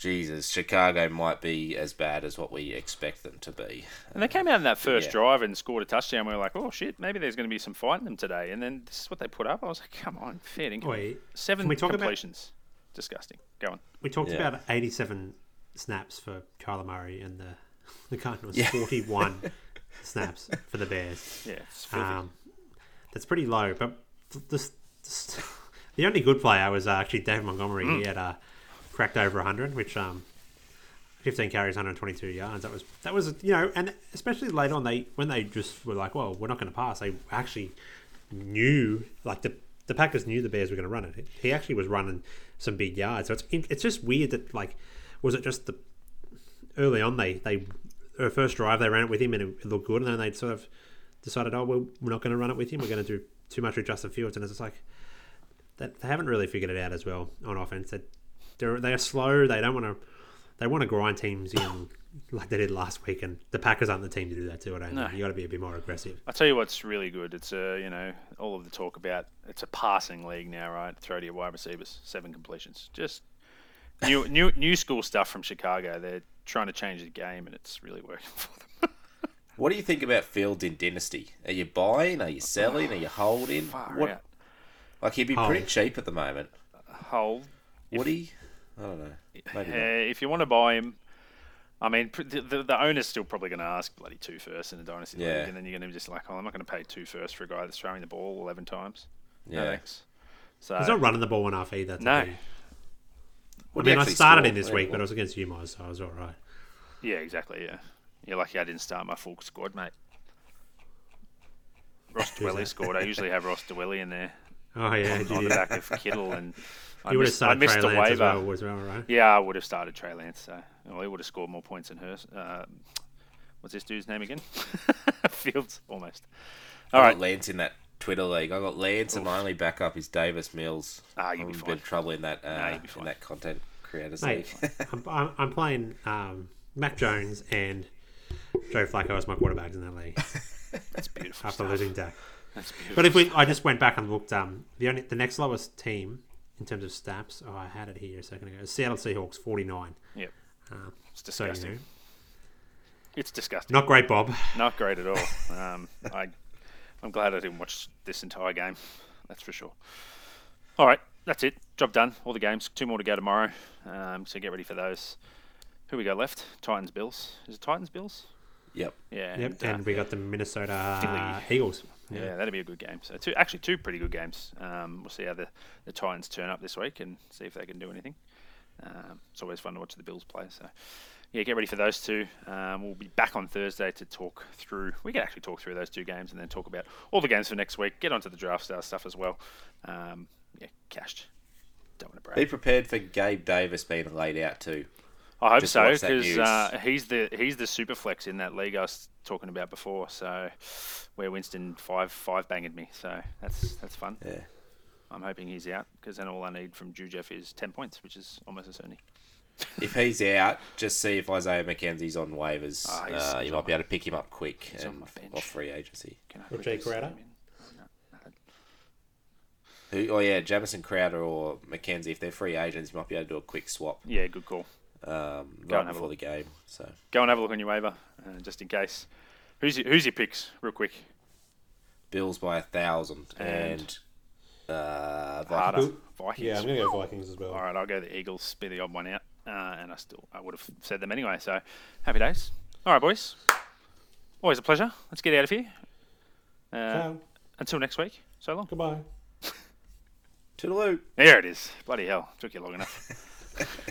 Jesus, Chicago might be as bad as what we expect them to be. And they came out in that first Yeah. drive and scored a touchdown. We were like, oh shit, maybe there's going to be some fight in them today. And then this is what they put up. I was like, come on, fair dinkum. Wait, Seven we talk about- completions. Disgusting. Go on. We talked Yeah. about 87 snaps for Kyler Murray and the the Cardinals. Yeah. 41 snaps for the Bears. Yeah, it's. Um, that's pretty low. But th- this, this, the only good player was uh, actually Dave Montgomery. Mm. He had uh, cracked over 100, which um, 15 carries, 122 yards. That was that was you know, and especially later on, they when they just were like, well, we're not going to pass. They actually knew like the the Packers knew the Bears were going to run it. He actually was running some big yards. So it's it's just weird that like was it just the early on they they their first drive they ran it with him and it looked good, and then they sort of decided, oh well, we're not going to run it with him. We're going to do too much with Justin Fields, and it's just like they haven't really figured it out as well on offense. That they're they are slow. They don't want to. They want to grind teams in like they did last week, and the Packers aren't the team to do that too. I don't No. think. You got to be a bit more aggressive. I tell you what's really good. It's a you know all of the talk about it's a passing league now, right? Throw to your wide receivers, seven completions. Just new new new school stuff from Chicago. They're trying to change the game, and it's really working for them. What do you think about Fields in Dynasty? Are you buying? Are you selling? Are you holding? Far What, out. like he'd be pretty cheap at the moment. Hold. Would he? I don't know. Maybe Uh, if you want to buy him, I mean, the, the, the owner's still probably going to ask bloody two first in a dynasty Yeah. league, and then you're going to be just like, oh, I'm not going to pay two first for a guy that's throwing the ball 11 times. No Yeah. thanks. So He's not running the ball enough either. to No. be- What I did he mean, I started score? in this week, Yeah, but it was against you, Moz, so I was all right. yeah, exactly. Yeah, you're lucky I didn't start my full squad, mate. Ross Who's Dwelley scored. I usually have Ross Dwelley in there Oh yeah, on, did on you, the back of Kittle, and I you would have missed, I missed Trey the Lance as waiver. well, as well, right? Yeah, I would have started Trey Lance. So well, he would have scored more points than Hurst. Uh, what's this dude's name again? Fields, almost. All I right. Lance in that Twitter league. I got Lance, and my only backup is Davis Mills. Ah, you'll I'm be in fine. bit trouble in that uh, you'll be in that content creators Mate, league. I'm, I'm, I'm playing um, Mac Jones and Joe Flacco as my quarterbacks in that league That's beautiful. after stuff. losing Dak. That's beautiful. But if we, I just went back and looked. Um, the only the next lowest team in terms of stats. Oh, I had it here a second ago. Seattle Seahawks, forty nine. Yep. Um, It's so you disgusting. know, It's disgusting. not great, Bob. Not great at all. Um, I, I'm glad I didn't watch this entire game. That's for sure. All right, that's it. Job done. All the games. Two more to go tomorrow. Um, so get ready for those. Who we got left? Titans, Bills. Is it Titans, Bills? yep. Yeah. Yep, and, uh, and we got the Minnesota Philly. Eagles. Yeah. that'd be a good game. So two, actually, two pretty good games. Um, we'll see how the, the Titans turn up this week and see if they can do anything. Um, it's always fun to watch the Bills play. So, yeah, get ready for those two. Um, we'll be back on Thursday to talk through. We can actually talk through those two games and then talk about all the games for next week. Get onto the draft star stuff as well. Um, yeah, cashed. Don't want to Be prepared for Gabe Davis being laid out too. I hope so because uh, he's the he's the super flex in that league I was talking about before. So where Winston five five banged me. So that's that's fun. Yeah. I'm hoping he's out because then all I need from Jujeff is ten points, which is almost a certainty. If he's out, just see if Isaiah McKenzie's on waivers. He's- uh, you might be able to pick him up quick he's on and my bench. off free agency. Can I Or quickly Jay Crowder? zoom in? No, nothing. Who, oh yeah, Jamison Crowder or McKenzie. If they're free agents, you might be able to do a quick swap Yeah, good call. Um, Go right and have a before the look. game. So Go and have a look on your waiver, uh, just in case. Who's your, who's your picks, real quick? Bills by a thousand And- and, uh, Harder. Vikings. Vikings. Yeah, I'm going to go Vikings as well. All right, I'll go the Eagles, be the odd one out, uh, and I still I would have said them anyway. So happy days. All right, boys. Always a pleasure. Let's get out of here. Uh, until next week. So long. Goodbye. Toodaloo. There it is. Bloody hell, took you long enough.